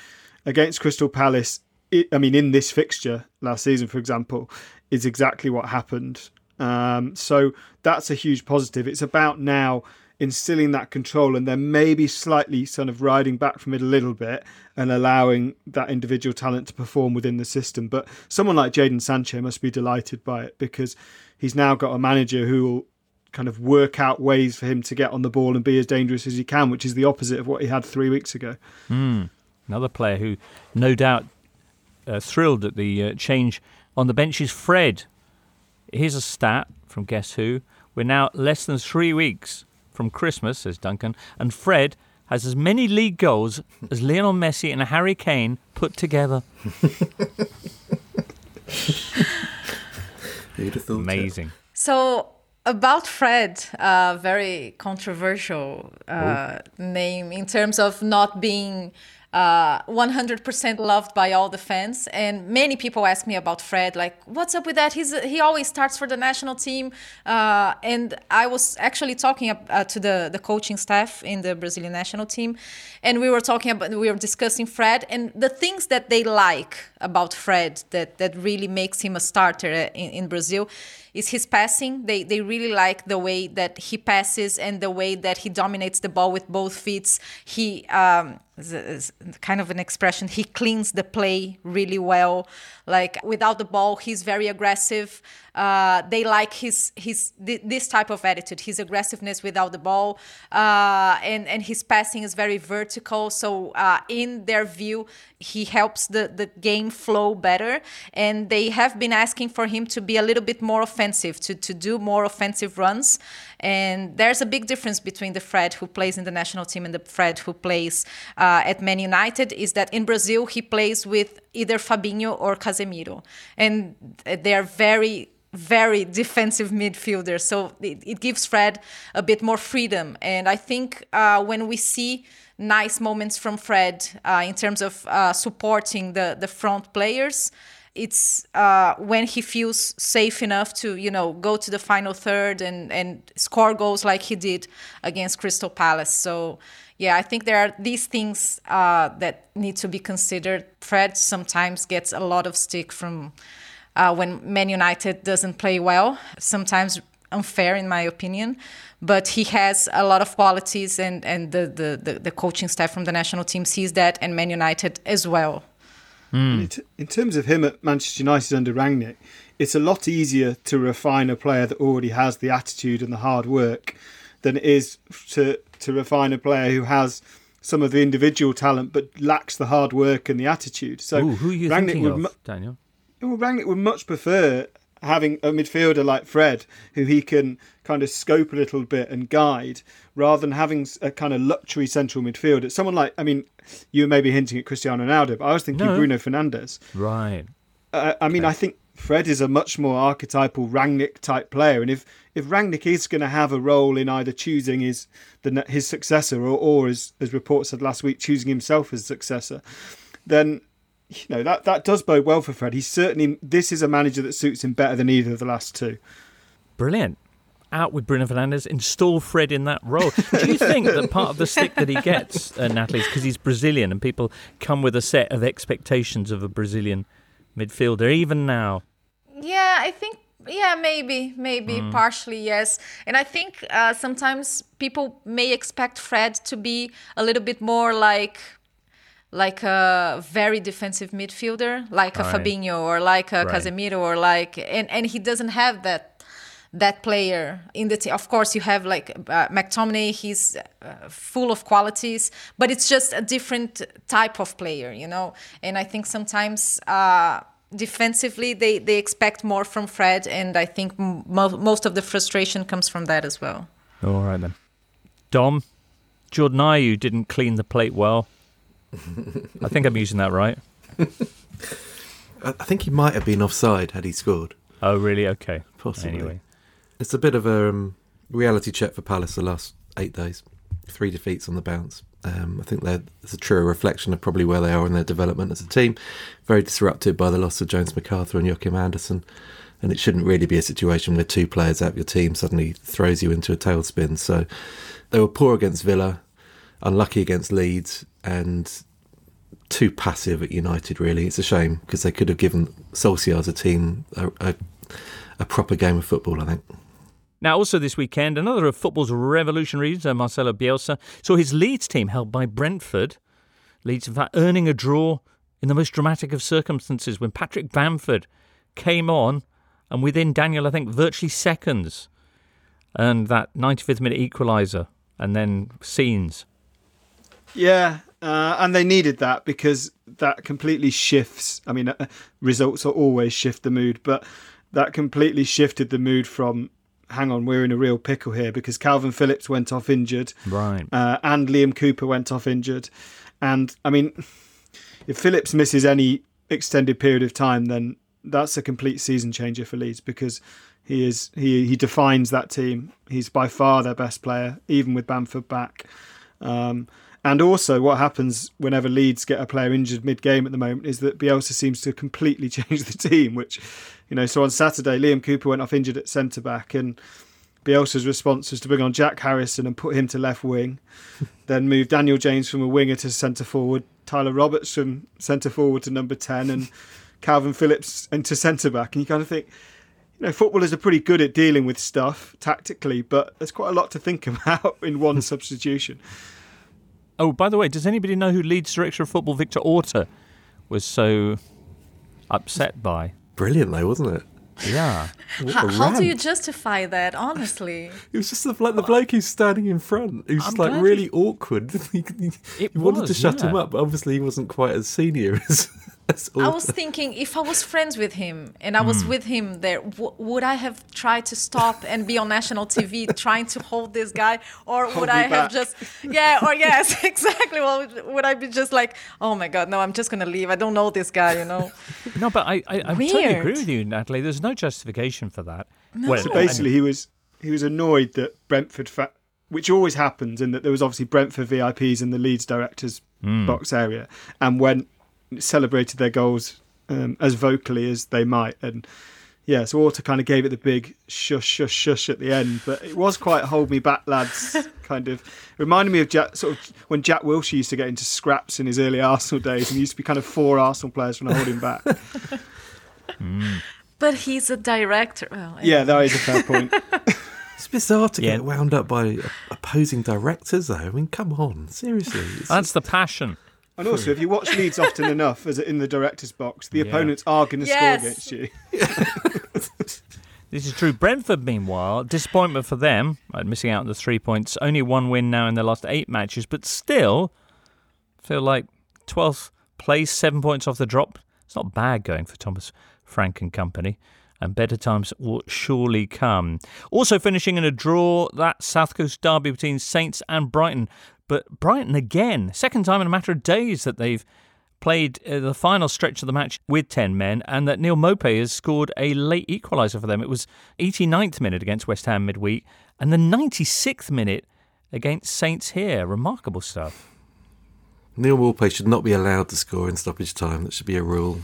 against Crystal Palace, it, I mean, in this fixture last season, for example, is exactly what happened. Um, so that's a huge positive. It's about now instilling that control and then maybe slightly sort of riding back from it a little bit and allowing that individual talent to perform within the system. But someone like Jadon Sancho must be delighted by it because he's now got a manager who will kind of work out ways for him to get on the ball and be as dangerous as he can, which is the opposite of what he had three weeks ago. Mm. Another player who, no doubt, uh, thrilled at the uh, change on the bench is Fred. Here's a stat from Guess Who. We're now less than three weeks from Christmas, says Duncan, and Fred has as many league goals as Lionel Messi and Harry Kane put together. Who'd have thought Amazing. It? So about Fred, uh, very controversial uh, name in terms of not being uh, 100% loved by all the fans. And many people ask me about Fred, like, what's up with that? He's he always starts for the national team. Uh, and I was actually talking uh, to the, the coaching staff in the Brazilian national team, and we were talking about, we were discussing Fred and the things that they like about Fred that, that really makes him a starter in, in Brazil is his passing. They they really like the way that he passes and the way that he dominates the ball with both feet. He um, kind of an expression. He cleans the play really well. Like without the ball, he's very aggressive. Uh, they like his his this type of attitude, his aggressiveness without the ball, uh, and and his passing is very vertical. So uh, in their view, he helps the the game flow better. And they have been asking for him to be a little bit more offensive, to to do more offensive runs. And there's a big difference between the Fred who plays in the national team and the Fred who plays uh, at Man United. Is that in Brazil he plays with either Fabinho or Casemiro, and they are very very defensive midfielder. So it, it, gives Fred a bit more freedom. And I think uh, when we see nice moments from Fred uh, in terms of uh, supporting the, the front players, it's uh, when he feels safe enough to, you know, go to the final third and, and score goals like he did against Crystal Palace. So, yeah, I think there are these things uh, that need to be considered. Fred sometimes gets a lot of stick from uh, when Man United doesn't play well, sometimes unfair in my opinion. But he has a lot of qualities, and, and the, the, the, the coaching staff from the national team sees that, and Man United as well. Mm. In terms of him at Manchester United under Rangnick, it's a lot easier to refine a player that already has the attitude and the hard work than it is to to refine a player who has some of the individual talent but lacks the hard work and the attitude. So Ooh, who are you Rangnick thinking would of, Daniel? well, Rangnick would much prefer having a midfielder like Fred, who he can kind of scope a little bit and guide, rather than having a kind of luxury central midfielder. Someone like, I mean, you may be hinting at Cristiano Ronaldo, but I was thinking No. Bruno Fernandes. Right. Uh, I mean, I think Fred is a much more archetypal Rangnick type player, and if if Rangnick is going to have a role in either choosing his the his successor or, or as as reports said last week, choosing himself as successor, then you know that that does bode well for Fred. He's certainly this is a manager that suits him better than either of the last two. Brilliant. Out with Bruno Fernandes, install Fred in that role. Do you think that part of the stick that he gets, uh, Natalie, is because he's Brazilian and people come with a set of expectations of a Brazilian midfielder, even now? Yeah, I think yeah, maybe, maybe Mm. partially yes. And I think uh, sometimes people may expect Fred to be a little bit more like like a very defensive midfielder, like a Right. Fabinho or like a Right. Casemiro or like and and he doesn't have that that player in the team. Of course, you have like uh, McTominay. He's uh, full of qualities, but it's just a different type of player, you know. And I think sometimes uh, defensively they they expect more from Fred, and I think mo- most of the frustration comes from that as well. All right then. Dom, Jordan Ayew didn't clean the plate well. I think I'm using that right. [LAUGHS] I think he might have been offside had he scored. Oh, really? Okay. Possibly. Anyway. It's a bit of a um, reality check for Palace the last eight days. Three defeats on the bounce. Um, I think they're, it's a true reflection of probably where they are in their development as a team. Very disrupted by the loss of James McArthur and Joachim Andersen. And it shouldn't really be a situation where two players out of your team suddenly throws you into a tailspin. So they were poor against Villa, unlucky against Leeds, and too passive at United, really. It's a shame because they could have given Solskjaer's a team a, a, a proper game of football, I think. Now, also this weekend, another of football's revolutionaries, uh, Marcelo Bielsa, saw his Leeds team held by Brentford. Leeds, in fact, earning a draw in the most dramatic of circumstances when Patrick Bamford came on and within, Daniel, I think, virtually seconds, and that 95th minute equaliser, and then scenes. Yeah, uh, and they needed that because that completely shifts. I mean, uh, results are always shift the mood, but that completely shifted the mood from. Hang on, we're in a real pickle here because Calvin Phillips went off injured, Right. uh, and Liam Cooper went off injured, and I mean, if Phillips misses any extended period of time, then that's a complete season changer for Leeds because he is he he defines that team. He's by far their best player, even with Bamford back. Um, and also, what happens whenever Leeds get a player injured mid-game at the moment is that Bielsa seems to completely [LAUGHS] change the team. Which, you know, so on Saturday, Liam Cooper went off injured at centre back, and Bielsa's response was to bring on Jack Harrison and put him to left wing, [LAUGHS] then move Daniel James from a winger to centre forward, Tyler Roberts from centre forward to number ten, and [LAUGHS] Calvin Phillips into centre back. And you kind of think, you know, footballers are pretty good at dealing with stuff tactically, but there's quite a lot to think about in one substitution. Oh, by the way, does anybody know who Leeds director of football Victor Orta was so upset by? Brilliant, though, wasn't it? Yeah. How, how do you justify that, honestly? [LAUGHS] It was just the, like the bloke who's standing in front. He was just like glad really awkward. [LAUGHS] he, he- It he wanted to was, shut him up, but obviously he wasn't quite as senior [LAUGHS] as. As I was thinking if I was friends with him and I was Hmm. with him there, w- would I have tried to stop and be on national TV trying to hold this guy, or would I me have just, yeah, or yes, [LAUGHS] exactly. Well, would- would I be just like, oh my god, no, I'm just gonna leave. I don't know this guy, you know? No, but I, I, I totally agree with you, Natalie. There's no justification for that. No. so basically, he was he was annoyed that Brentford, fa- which always happens, in that there was obviously Brentford VIPs in the Leeds directors Mm. box area, and went celebrated their goals um, as vocally as they might, and yeah, so Orta kind of gave it the big shush, shush, shush at the end, but it was quite hold me back, lads. [LAUGHS] kind of reminded me of Jack, sort of when Jack Wilshere used to get into scraps in his early Arsenal days, and he used to be kind of four Arsenal players trying to hold him back. [LAUGHS] But he's a director. Well, yeah, that is a fair point. [LAUGHS] It's bizarre to get wound up by opposing directors, though. I mean, come on, seriously. It's That's the passion. And also, if you watch Leeds often [LAUGHS] enough, as in the director's box, the Yeah. opponents are going to Yes. score against you. [LAUGHS] This is true. Brentford, meanwhile, disappointment for them, missing out on the three points. Only one win now in their last eight matches, but still feel like 12th place, seven points off the drop. It's not bad going for Thomas Frank and company. and better times will surely come. Also finishing in a draw, that South Coast derby between Saints and Brighton. But Brighton again, second time in a matter of days that they've played uh, the final stretch of the match with 10 men, and that Neil Maupay has scored a late equaliser for them. It was 89th minute against West Ham midweek, and the 96th minute against Saints here. Remarkable stuff. Neil Maupay should not be allowed to score in stoppage time. That should be a rule.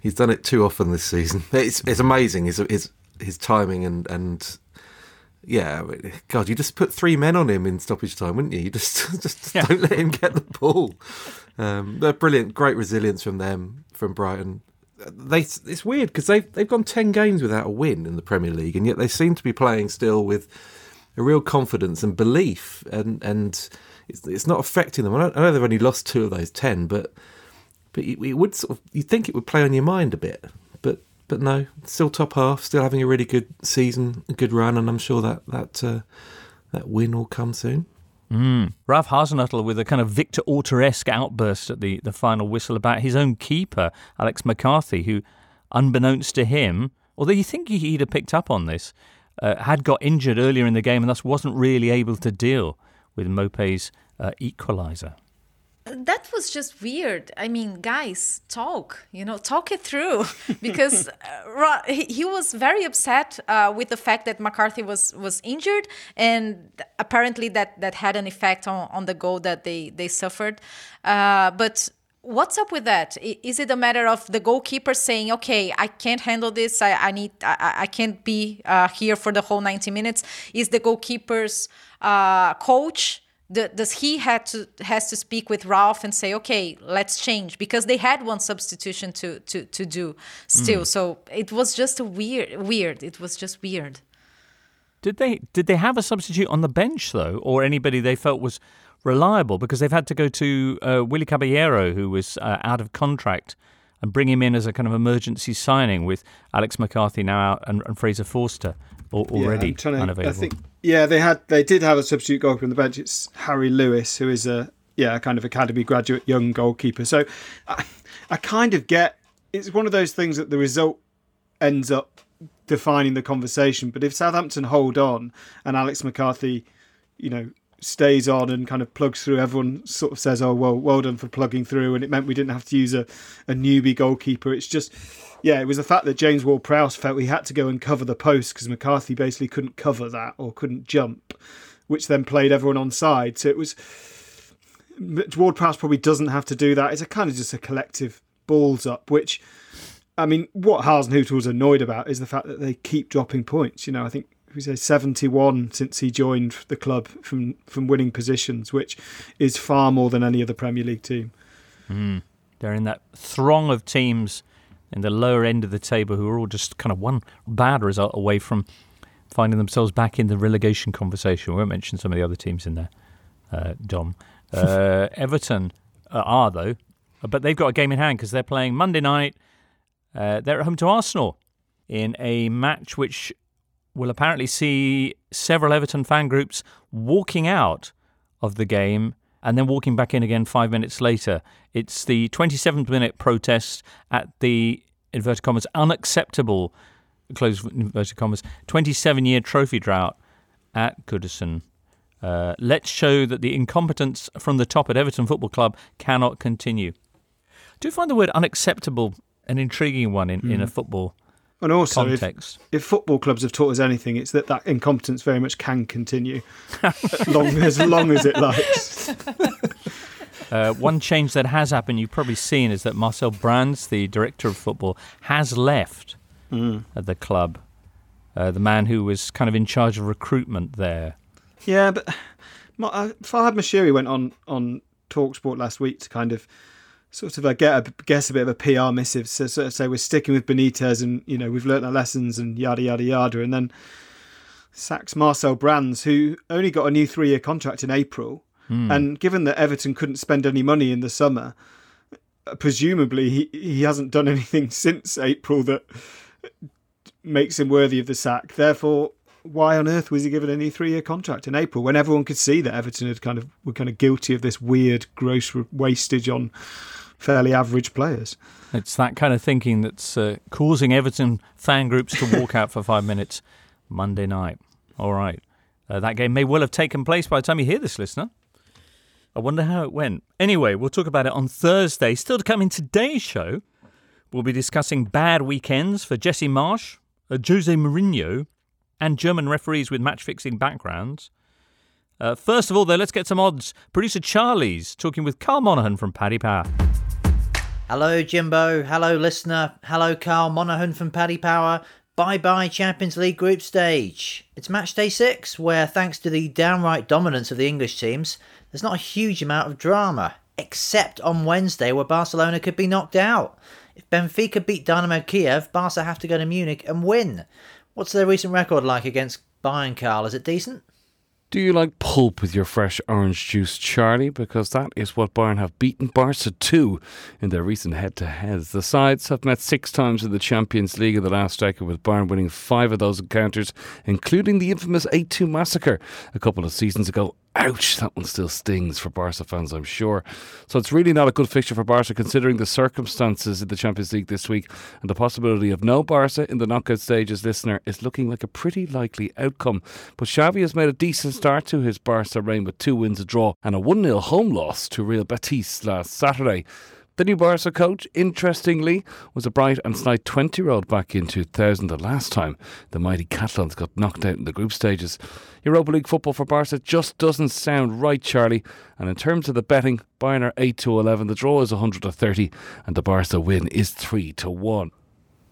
He's done it too often this season. [LAUGHS] It's it's amazing his his his timing and and yeah, God, you just put three men on him in stoppage time, wouldn't you? You [LAUGHS] just just yeah. don't let him get the ball. Um, they're brilliant, great resilience from them from Brighton. They it's weird because they've they've gone ten games without a win in the Premier League, and yet they seem to be playing still with a real confidence and belief, and and it's, it's not affecting them. I know, I know they've only lost two of those ten, but but it, it would sort of you think it would play on your mind a bit, but no, still top half, still having a really good season, a good run, and I'm sure that that uh, that win will come soon. Mm. Ralph Hasenhüttl with a kind of Victor Orta-esque outburst at the, the final whistle about his own keeper, Alex McCarthy, who, unbeknownst to him, although you think he'd have picked up on this, uh, had got injured earlier in the game and thus wasn't really able to deal with Maupay's uh, equaliser that was just weird. I mean, guys, talk, you know, talk it through [LAUGHS] because uh, he was very upset uh, with the fact that McCarthy was was injured and apparently that that had an effect on, on the goal that they they suffered. Uh, but what's up with that? Is it a matter of the goalkeeper saying, "Okay, I can't handle this. I, I need. I, I can't be uh, here for the whole 90 minutes." Is the goalkeeper's uh, coach? The, does he had to has to speak with Ralph and say, okay, let's change because they had one substitution to to to do still. Mm. So it was just a weird weird. It was just weird. Did they did they have a substitute on the bench though, or anybody they felt was reliable? Because they've had to go to uh, Willy Caballero, who was uh, out of contract, and bring him in as a kind of emergency signing with Alex McCarthy now out and, and Fraser Forster already yeah, unavailable. I think yeah, they had they did have a substitute goalkeeper on the bench. It's Harry Lewis, who is a yeah kind of academy graduate young goalkeeper. So I, I kind of get it's one of those things that the result ends up defining the conversation. But if Southampton hold on and Alex McCarthy, you know, stays on and kind of plugs through, everyone sort of says, "Oh well, well done for plugging through," and it meant we didn't have to use a, a newbie goalkeeper. It's just yeah, it was the fact that James Ward Prowse felt he had to go and cover the post because McCarthy basically couldn't cover that or couldn't jump, which then played everyone on side. So it was Ward Prowse probably doesn't have to do that. It's a kind of just a collective balls up, which I mean, what Hasenhüttl was annoyed about is the fact that they keep dropping points. You know, I think we say 71 since he joined the club from from winning positions, which is far more than any other Premier League team. Mm. They're in that throng of teams in the lower end of the table who are all just kind of one bad result away from finding themselves back in the relegation conversation. We won't mention some of the other teams in there, uh, Dom. [LAUGHS] Uh, Everton uh, are, though, but they've got a game in hand because they're playing Monday night. Uh, they're at home to Arsenal in a match which will apparently see several Everton fan groups walking out of the game and then walking back in again five minutes later. It's the 27th minute protest at the inverted commas unacceptable close inverted commas 27 year trophy drought at Goodison. Uh, let's show that the incompetence from the top at Everton Football Club cannot continue. Do you find the word unacceptable an intriguing one in, mm. in a hmm. football and also, if, if, football clubs have taught us anything, it's that that incompetence very much can continue [LAUGHS] long, as long as it likes. [LAUGHS] Uh, one change that has happened, you've probably seen, is that Marcel Brands, the director of football, has left mm. at the club. Uh, the man who was kind of in charge of recruitment there. Yeah, but uh, Farhad Moshiri went on on Talksport last week to kind of sort of I get a guess a bit of a PR missive. So sort of say we're sticking with Benitez and you know we've learnt our lessons and yada yada yada, and then sacks Marcel Brands, who only got a new three year contract in April, mm. and given that Everton couldn't spend any money in the summer, presumably he he hasn't done anything [LAUGHS] since April that makes him worthy of the sack. Therefore. Why on earth was he given a new three-year contract in April when everyone could see that Everton had kind of were kind of guilty of this weird gross wastage on fairly average players. It's that kind of thinking that's uh, causing Everton fan groups to walk out for five minutes Monday night. All right. Uh, that game may well have taken place by the time you hear this, listener. I wonder how it went. Anyway, we'll talk about it on Thursday. Still to come in today's show, we'll be discussing bad weekends for Jesse Marsch, uh, Jose Mourinho, and German referees with match fixing backgrounds. Uh, first of all, though, let's get some odds. Producer Charlie's talking with Carl Monaghan from Paddy Power. Hello, Jimbo. Hello, listener. Hello, Carl Monaghan from Paddy Power. Bye bye Champions League group stage. It's match day six, where thanks to the downright dominance of the English teams, there's not a huge amount of drama, except on Wednesday where Barcelona could be knocked out. If Benfica beat Dynamo Kiev, Barca have to go to Munich and win. What's their recent record like against Bayern, Carl? Is it decent? Do you like pulp with your fresh orange juice, Charlie? Because that is what Bayern have beaten Barca to in their recent head to heads. The sides have met six times in the Champions League in the last decade, with Bayern winning five of those encounters, including the infamous 8 2 massacre a couple of seasons ago Ouch, that one still stings for Barca fans, I'm sure. So it's really not a good fixture for Barca considering the circumstances in the Champions League this week and the possibility of no Barca in the knockout stages, listener, is looking like a pretty likely outcome. But Xavi has made a decent start to his Barca reign with two wins, a draw, and a 1 0 home loss to Real Betis last Saturday. The new Barca coach, interestingly, was a bright and slight 20 year old back in 2000, the last time the mighty Catalans got knocked out in the group stages. Europa League football for Barca just doesn't sound right, Charlie. And in terms of the betting, Bayern are 8 to 11, the draw is 130, and the Barca win is 3 to 1.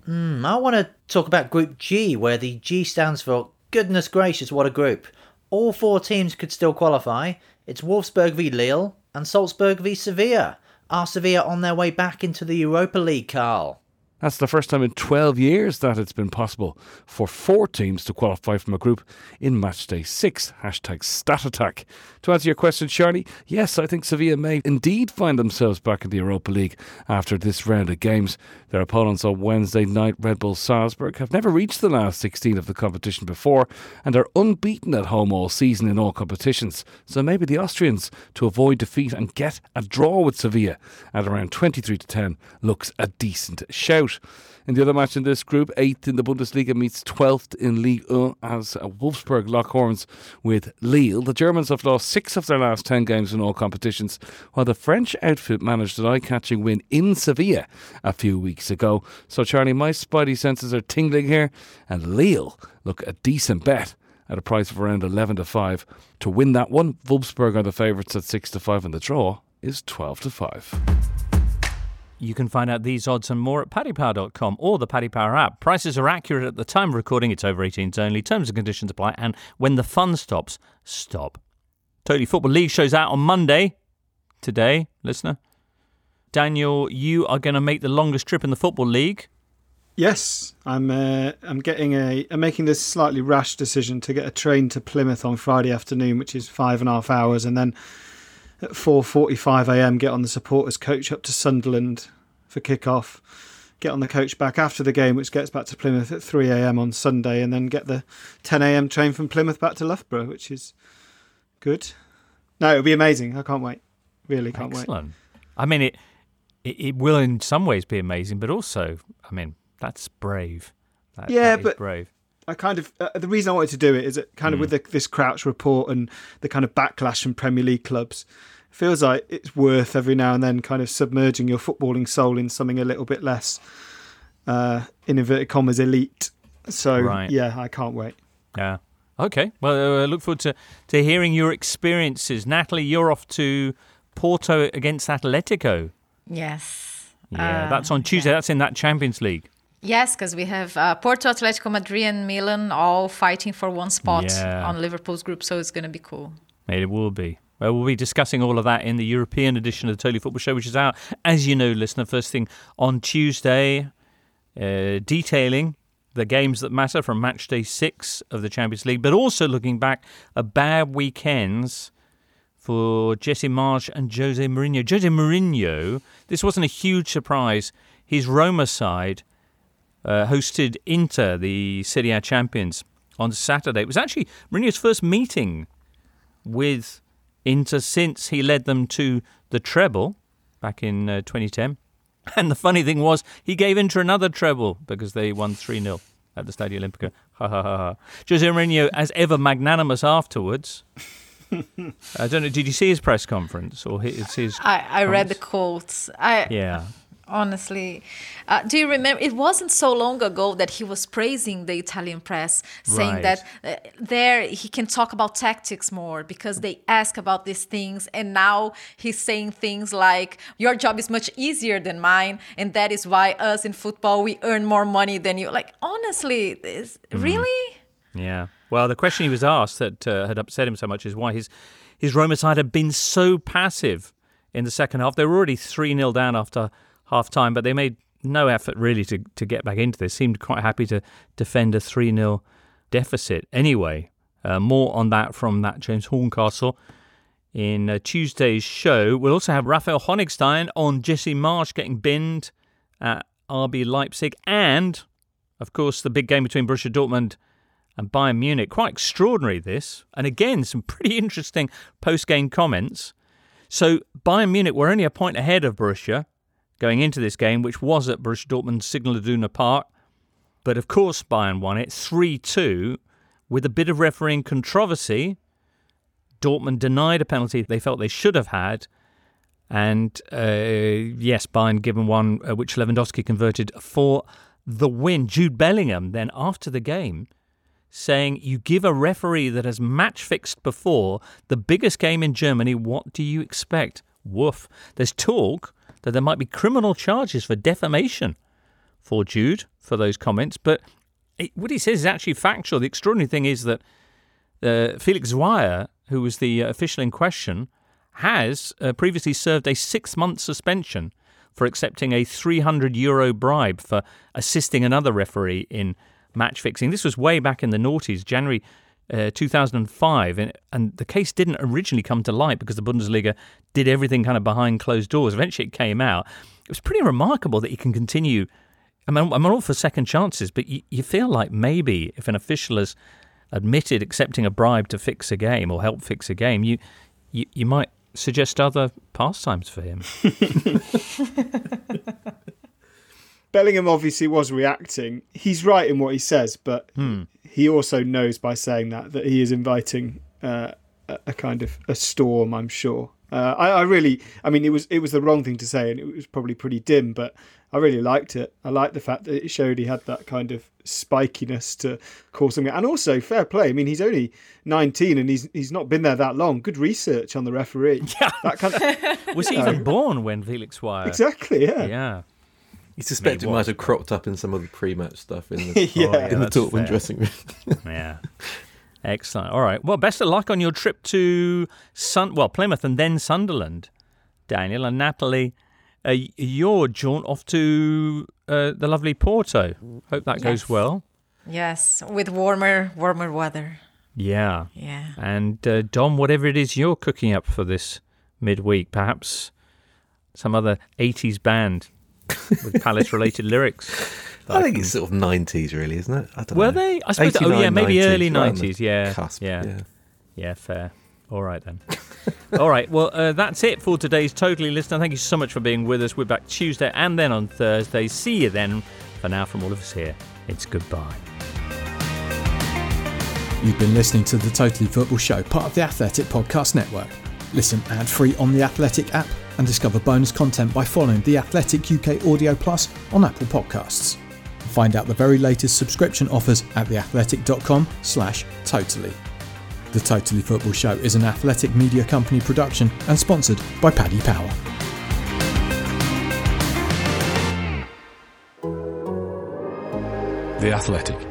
Hmm, I want to talk about Group G, where the G stands for goodness gracious, what a group. All four teams could still qualify. It's Wolfsburg v Lille and Salzburg v Sevilla. Are Sevilla on their way back into the Europa League, Carl? That's the first time in 12 years that it's been possible for four teams to qualify from a group in matchday six. Hashtag stat attack. To answer your question, Charlie, yes, I think Sevilla may indeed find themselves back in the Europa League after this round of games. Their opponents on Wednesday night, Red Bull Salzburg, have never reached the last 16 of the competition before and are unbeaten at home all season in all competitions. So maybe the Austrians, to avoid defeat and get a draw with Sevilla at around 23 to 10, looks a decent shout out. In the other match in this group, 8th in the Bundesliga meets 12th in Ligue 1 as Wolfsburg lock horns with Lille. The Germans have lost six of their last 10 games in all competitions, while the French outfit managed an eye catching win in Sevilla a few weeks ago. So, Charlie, my spidey senses are tingling here, and Lille look a decent bet at a price of around 11 to 5. To win that one, Wolfsburg are the favourites at 6 to 5, and the draw is 12 to 5. You can find out these odds and more at paddypower.com or the Paddy Power app. Prices are accurate at the time of recording. It's over 18s only. Terms and conditions apply. And when the fun stops, stop. Totally Football League shows out on Monday. Today, listener. Daniel, you are going to make the longest trip in the Football League. Yes, I'm. Uh, I'm getting a. I'm making this slightly rash decision to get a train to Plymouth on Friday afternoon, which is five and a half hours, and then at 4:45 a.m. Get on the supporters coach up to Sunderland for kick-off. Get on the coach back after the game, which gets back to Plymouth at 3 a.m. on Sunday, and then get the 10 a.m. train from Plymouth back to Loughborough, which is good. No, it'll be amazing. I can't wait. Really can't Excellent. wait. I mean, it, it it will in some ways be amazing, but also, I mean, that's brave. That, yeah, that but brave. I kind of uh, the reason I wanted to do it is that kind of Mm. with the, this Crouch report and the kind of backlash from Premier League clubs, feels like it's worth every now and then kind of submerging your footballing soul in something a little bit less, uh, in inverted commas, elite. So Right. yeah, I can't wait. Yeah. Okay. Well, I look forward to, to hearing your experiences. Natalie, you're off to Porto against Atletico. Yes. Yeah, Uh, that's on Tuesday. That's in that Champions League. Yes, because we have uh, Porto, Atletico Madrid, and Milan all fighting for one spot Yeah. on Liverpool's group, so it's going to be cool. It will be. Well, we'll be discussing all of that in the European edition of the Totally Football Show, which is out, as you know, listener, first thing on Tuesday, uh, detailing the games that matter from match day six of the Champions League, but also looking back at bad weekends for Jesse Marsch and Jose Mourinho. Jose Mourinho, this wasn't a huge surprise. His Roma side uh, hosted Inter, the Serie A champions, on Saturday. It was actually Mourinho's first meeting with Inter since he led them to the treble back in uh, 2010. [LAUGHS] And the funny thing was, he gave Inter another treble because they won 3 0 at the Stadio Olimpico. Ha ha ha ha. Jose Mourinho, as ever, magnanimous afterwards. [LAUGHS] I don't know. Did you see his press conference or his? his I, I read the quotes. I Yeah. Honestly uh, do you remember it wasn't so long ago that he was praising the italian press saying Right. that uh, there he can talk about tactics more because they ask about these things and now he's saying things like your job is much easier than mine and that is why us in football we earn more money than you like honestly is really Yeah. Well, the question he was asked that uh, had upset him so much is why his his Roma side had been so passive in the second half. They were already 3 0 down after half time, but they made no effort really to, to get back into this. Seemed quite happy to defend a 3 0 deficit. Anyway, uh, more on that from that James Horncastle in uh, Tuesday's show. We'll also have Raphael Honigstein on Jesse Marsch getting binned at RB Leipzig and, of course, the big game between Borussia Dortmund and Bayern Munich. Quite extraordinary, this. And again, some pretty interesting post game comments. So, Bayern Munich were only a point ahead of Borussia going into this game, which was at Borussia Dortmund Signal Iduna Park. But of course, Bayern won it 3 2 with a bit of refereeing controversy. Dortmund denied a penalty they felt they should have had. And uh, yes, Bayern given one uh, which Lewandowski converted for the win. Jude Bellingham then after the game saying, You give a referee that has match fixed before the biggest game in Germany, what do you expect? Woof. There's talk that there might be criminal charges for defamation for Jude for those comments, but it, what he says is actually factual. The extraordinary thing is that uh, Felix Zwayer, who was the uh, official in question, has uh, previously served a six month suspension for accepting a 300 euro bribe for assisting another referee in match fixing. This was way back in the noughties, January uh, 2005, and, and the case didn't originally come to light because the Bundesliga did everything kind of behind closed doors. Eventually, it came out. It was pretty remarkable that he can continue. I mean, I'm all for second chances, but you, you feel like maybe if an official has admitted accepting a bribe to fix a game or help fix a game, you you, you might suggest other pastimes for him. [LAUGHS] Bellingham obviously was reacting. He's right in what he says, but Hmm. He also knows by saying that that he is inviting uh, a, kind of a storm. I'm sure. Uh, I, I really, I mean, it was it was the wrong thing to say, and it was probably pretty dim, but I really liked it. I liked the fact that it showed he had that kind of spikiness to call something, and also fair play. I mean, he's only 19 and he's he's not been there that long. Good research on the referee. [LAUGHS] Yeah, that kind of, [LAUGHS] Was he know. even born when Felix Zwayer? Exactly, yeah. Yeah. You suspect He it might have cropped up in some of the pre-match stuff in the, [LAUGHS] Yeah. Oh, yeah, in the Dortmund fair. dressing room. [LAUGHS] yeah. Excellent. All right. Well, best of luck on your trip to Sun. Well, Plymouth and then Sunderland, Daniel and Natalie. Uh, your jaunt off to uh, the lovely Porto. Hope that goes well. yes with warmer warmer weather Yeah. Yeah. And uh, Dom, whatever it is you're cooking up for this midweek, perhaps some other 80s band with Palace-related lyrics. that I think can- it's sort of 90s, really, isn't it? I don't Were know. they? I suppose. oh 89, yeah, maybe 90s, early right nineties. Yeah, cusp, yeah, yeah. yeah, Fair. All right then. [LAUGHS] All right. Well, uh, that's it for today's Totally Listener. Thank you so much for being with us. We're back Tuesday and then on Thursday. See you then. For now, from all of us here, it's goodbye. You've been listening to the Totally Football Show, part of the Athletic Podcast Network. Listen ad free on the Athletic app and discover bonus content by following the Athletic UK Audio Plus on Apple Podcasts. Find out the very latest subscription offers at theathletic.com/slash totally. The Totally Football Show is an athletic media company production and sponsored by Paddy Power. The Athletic.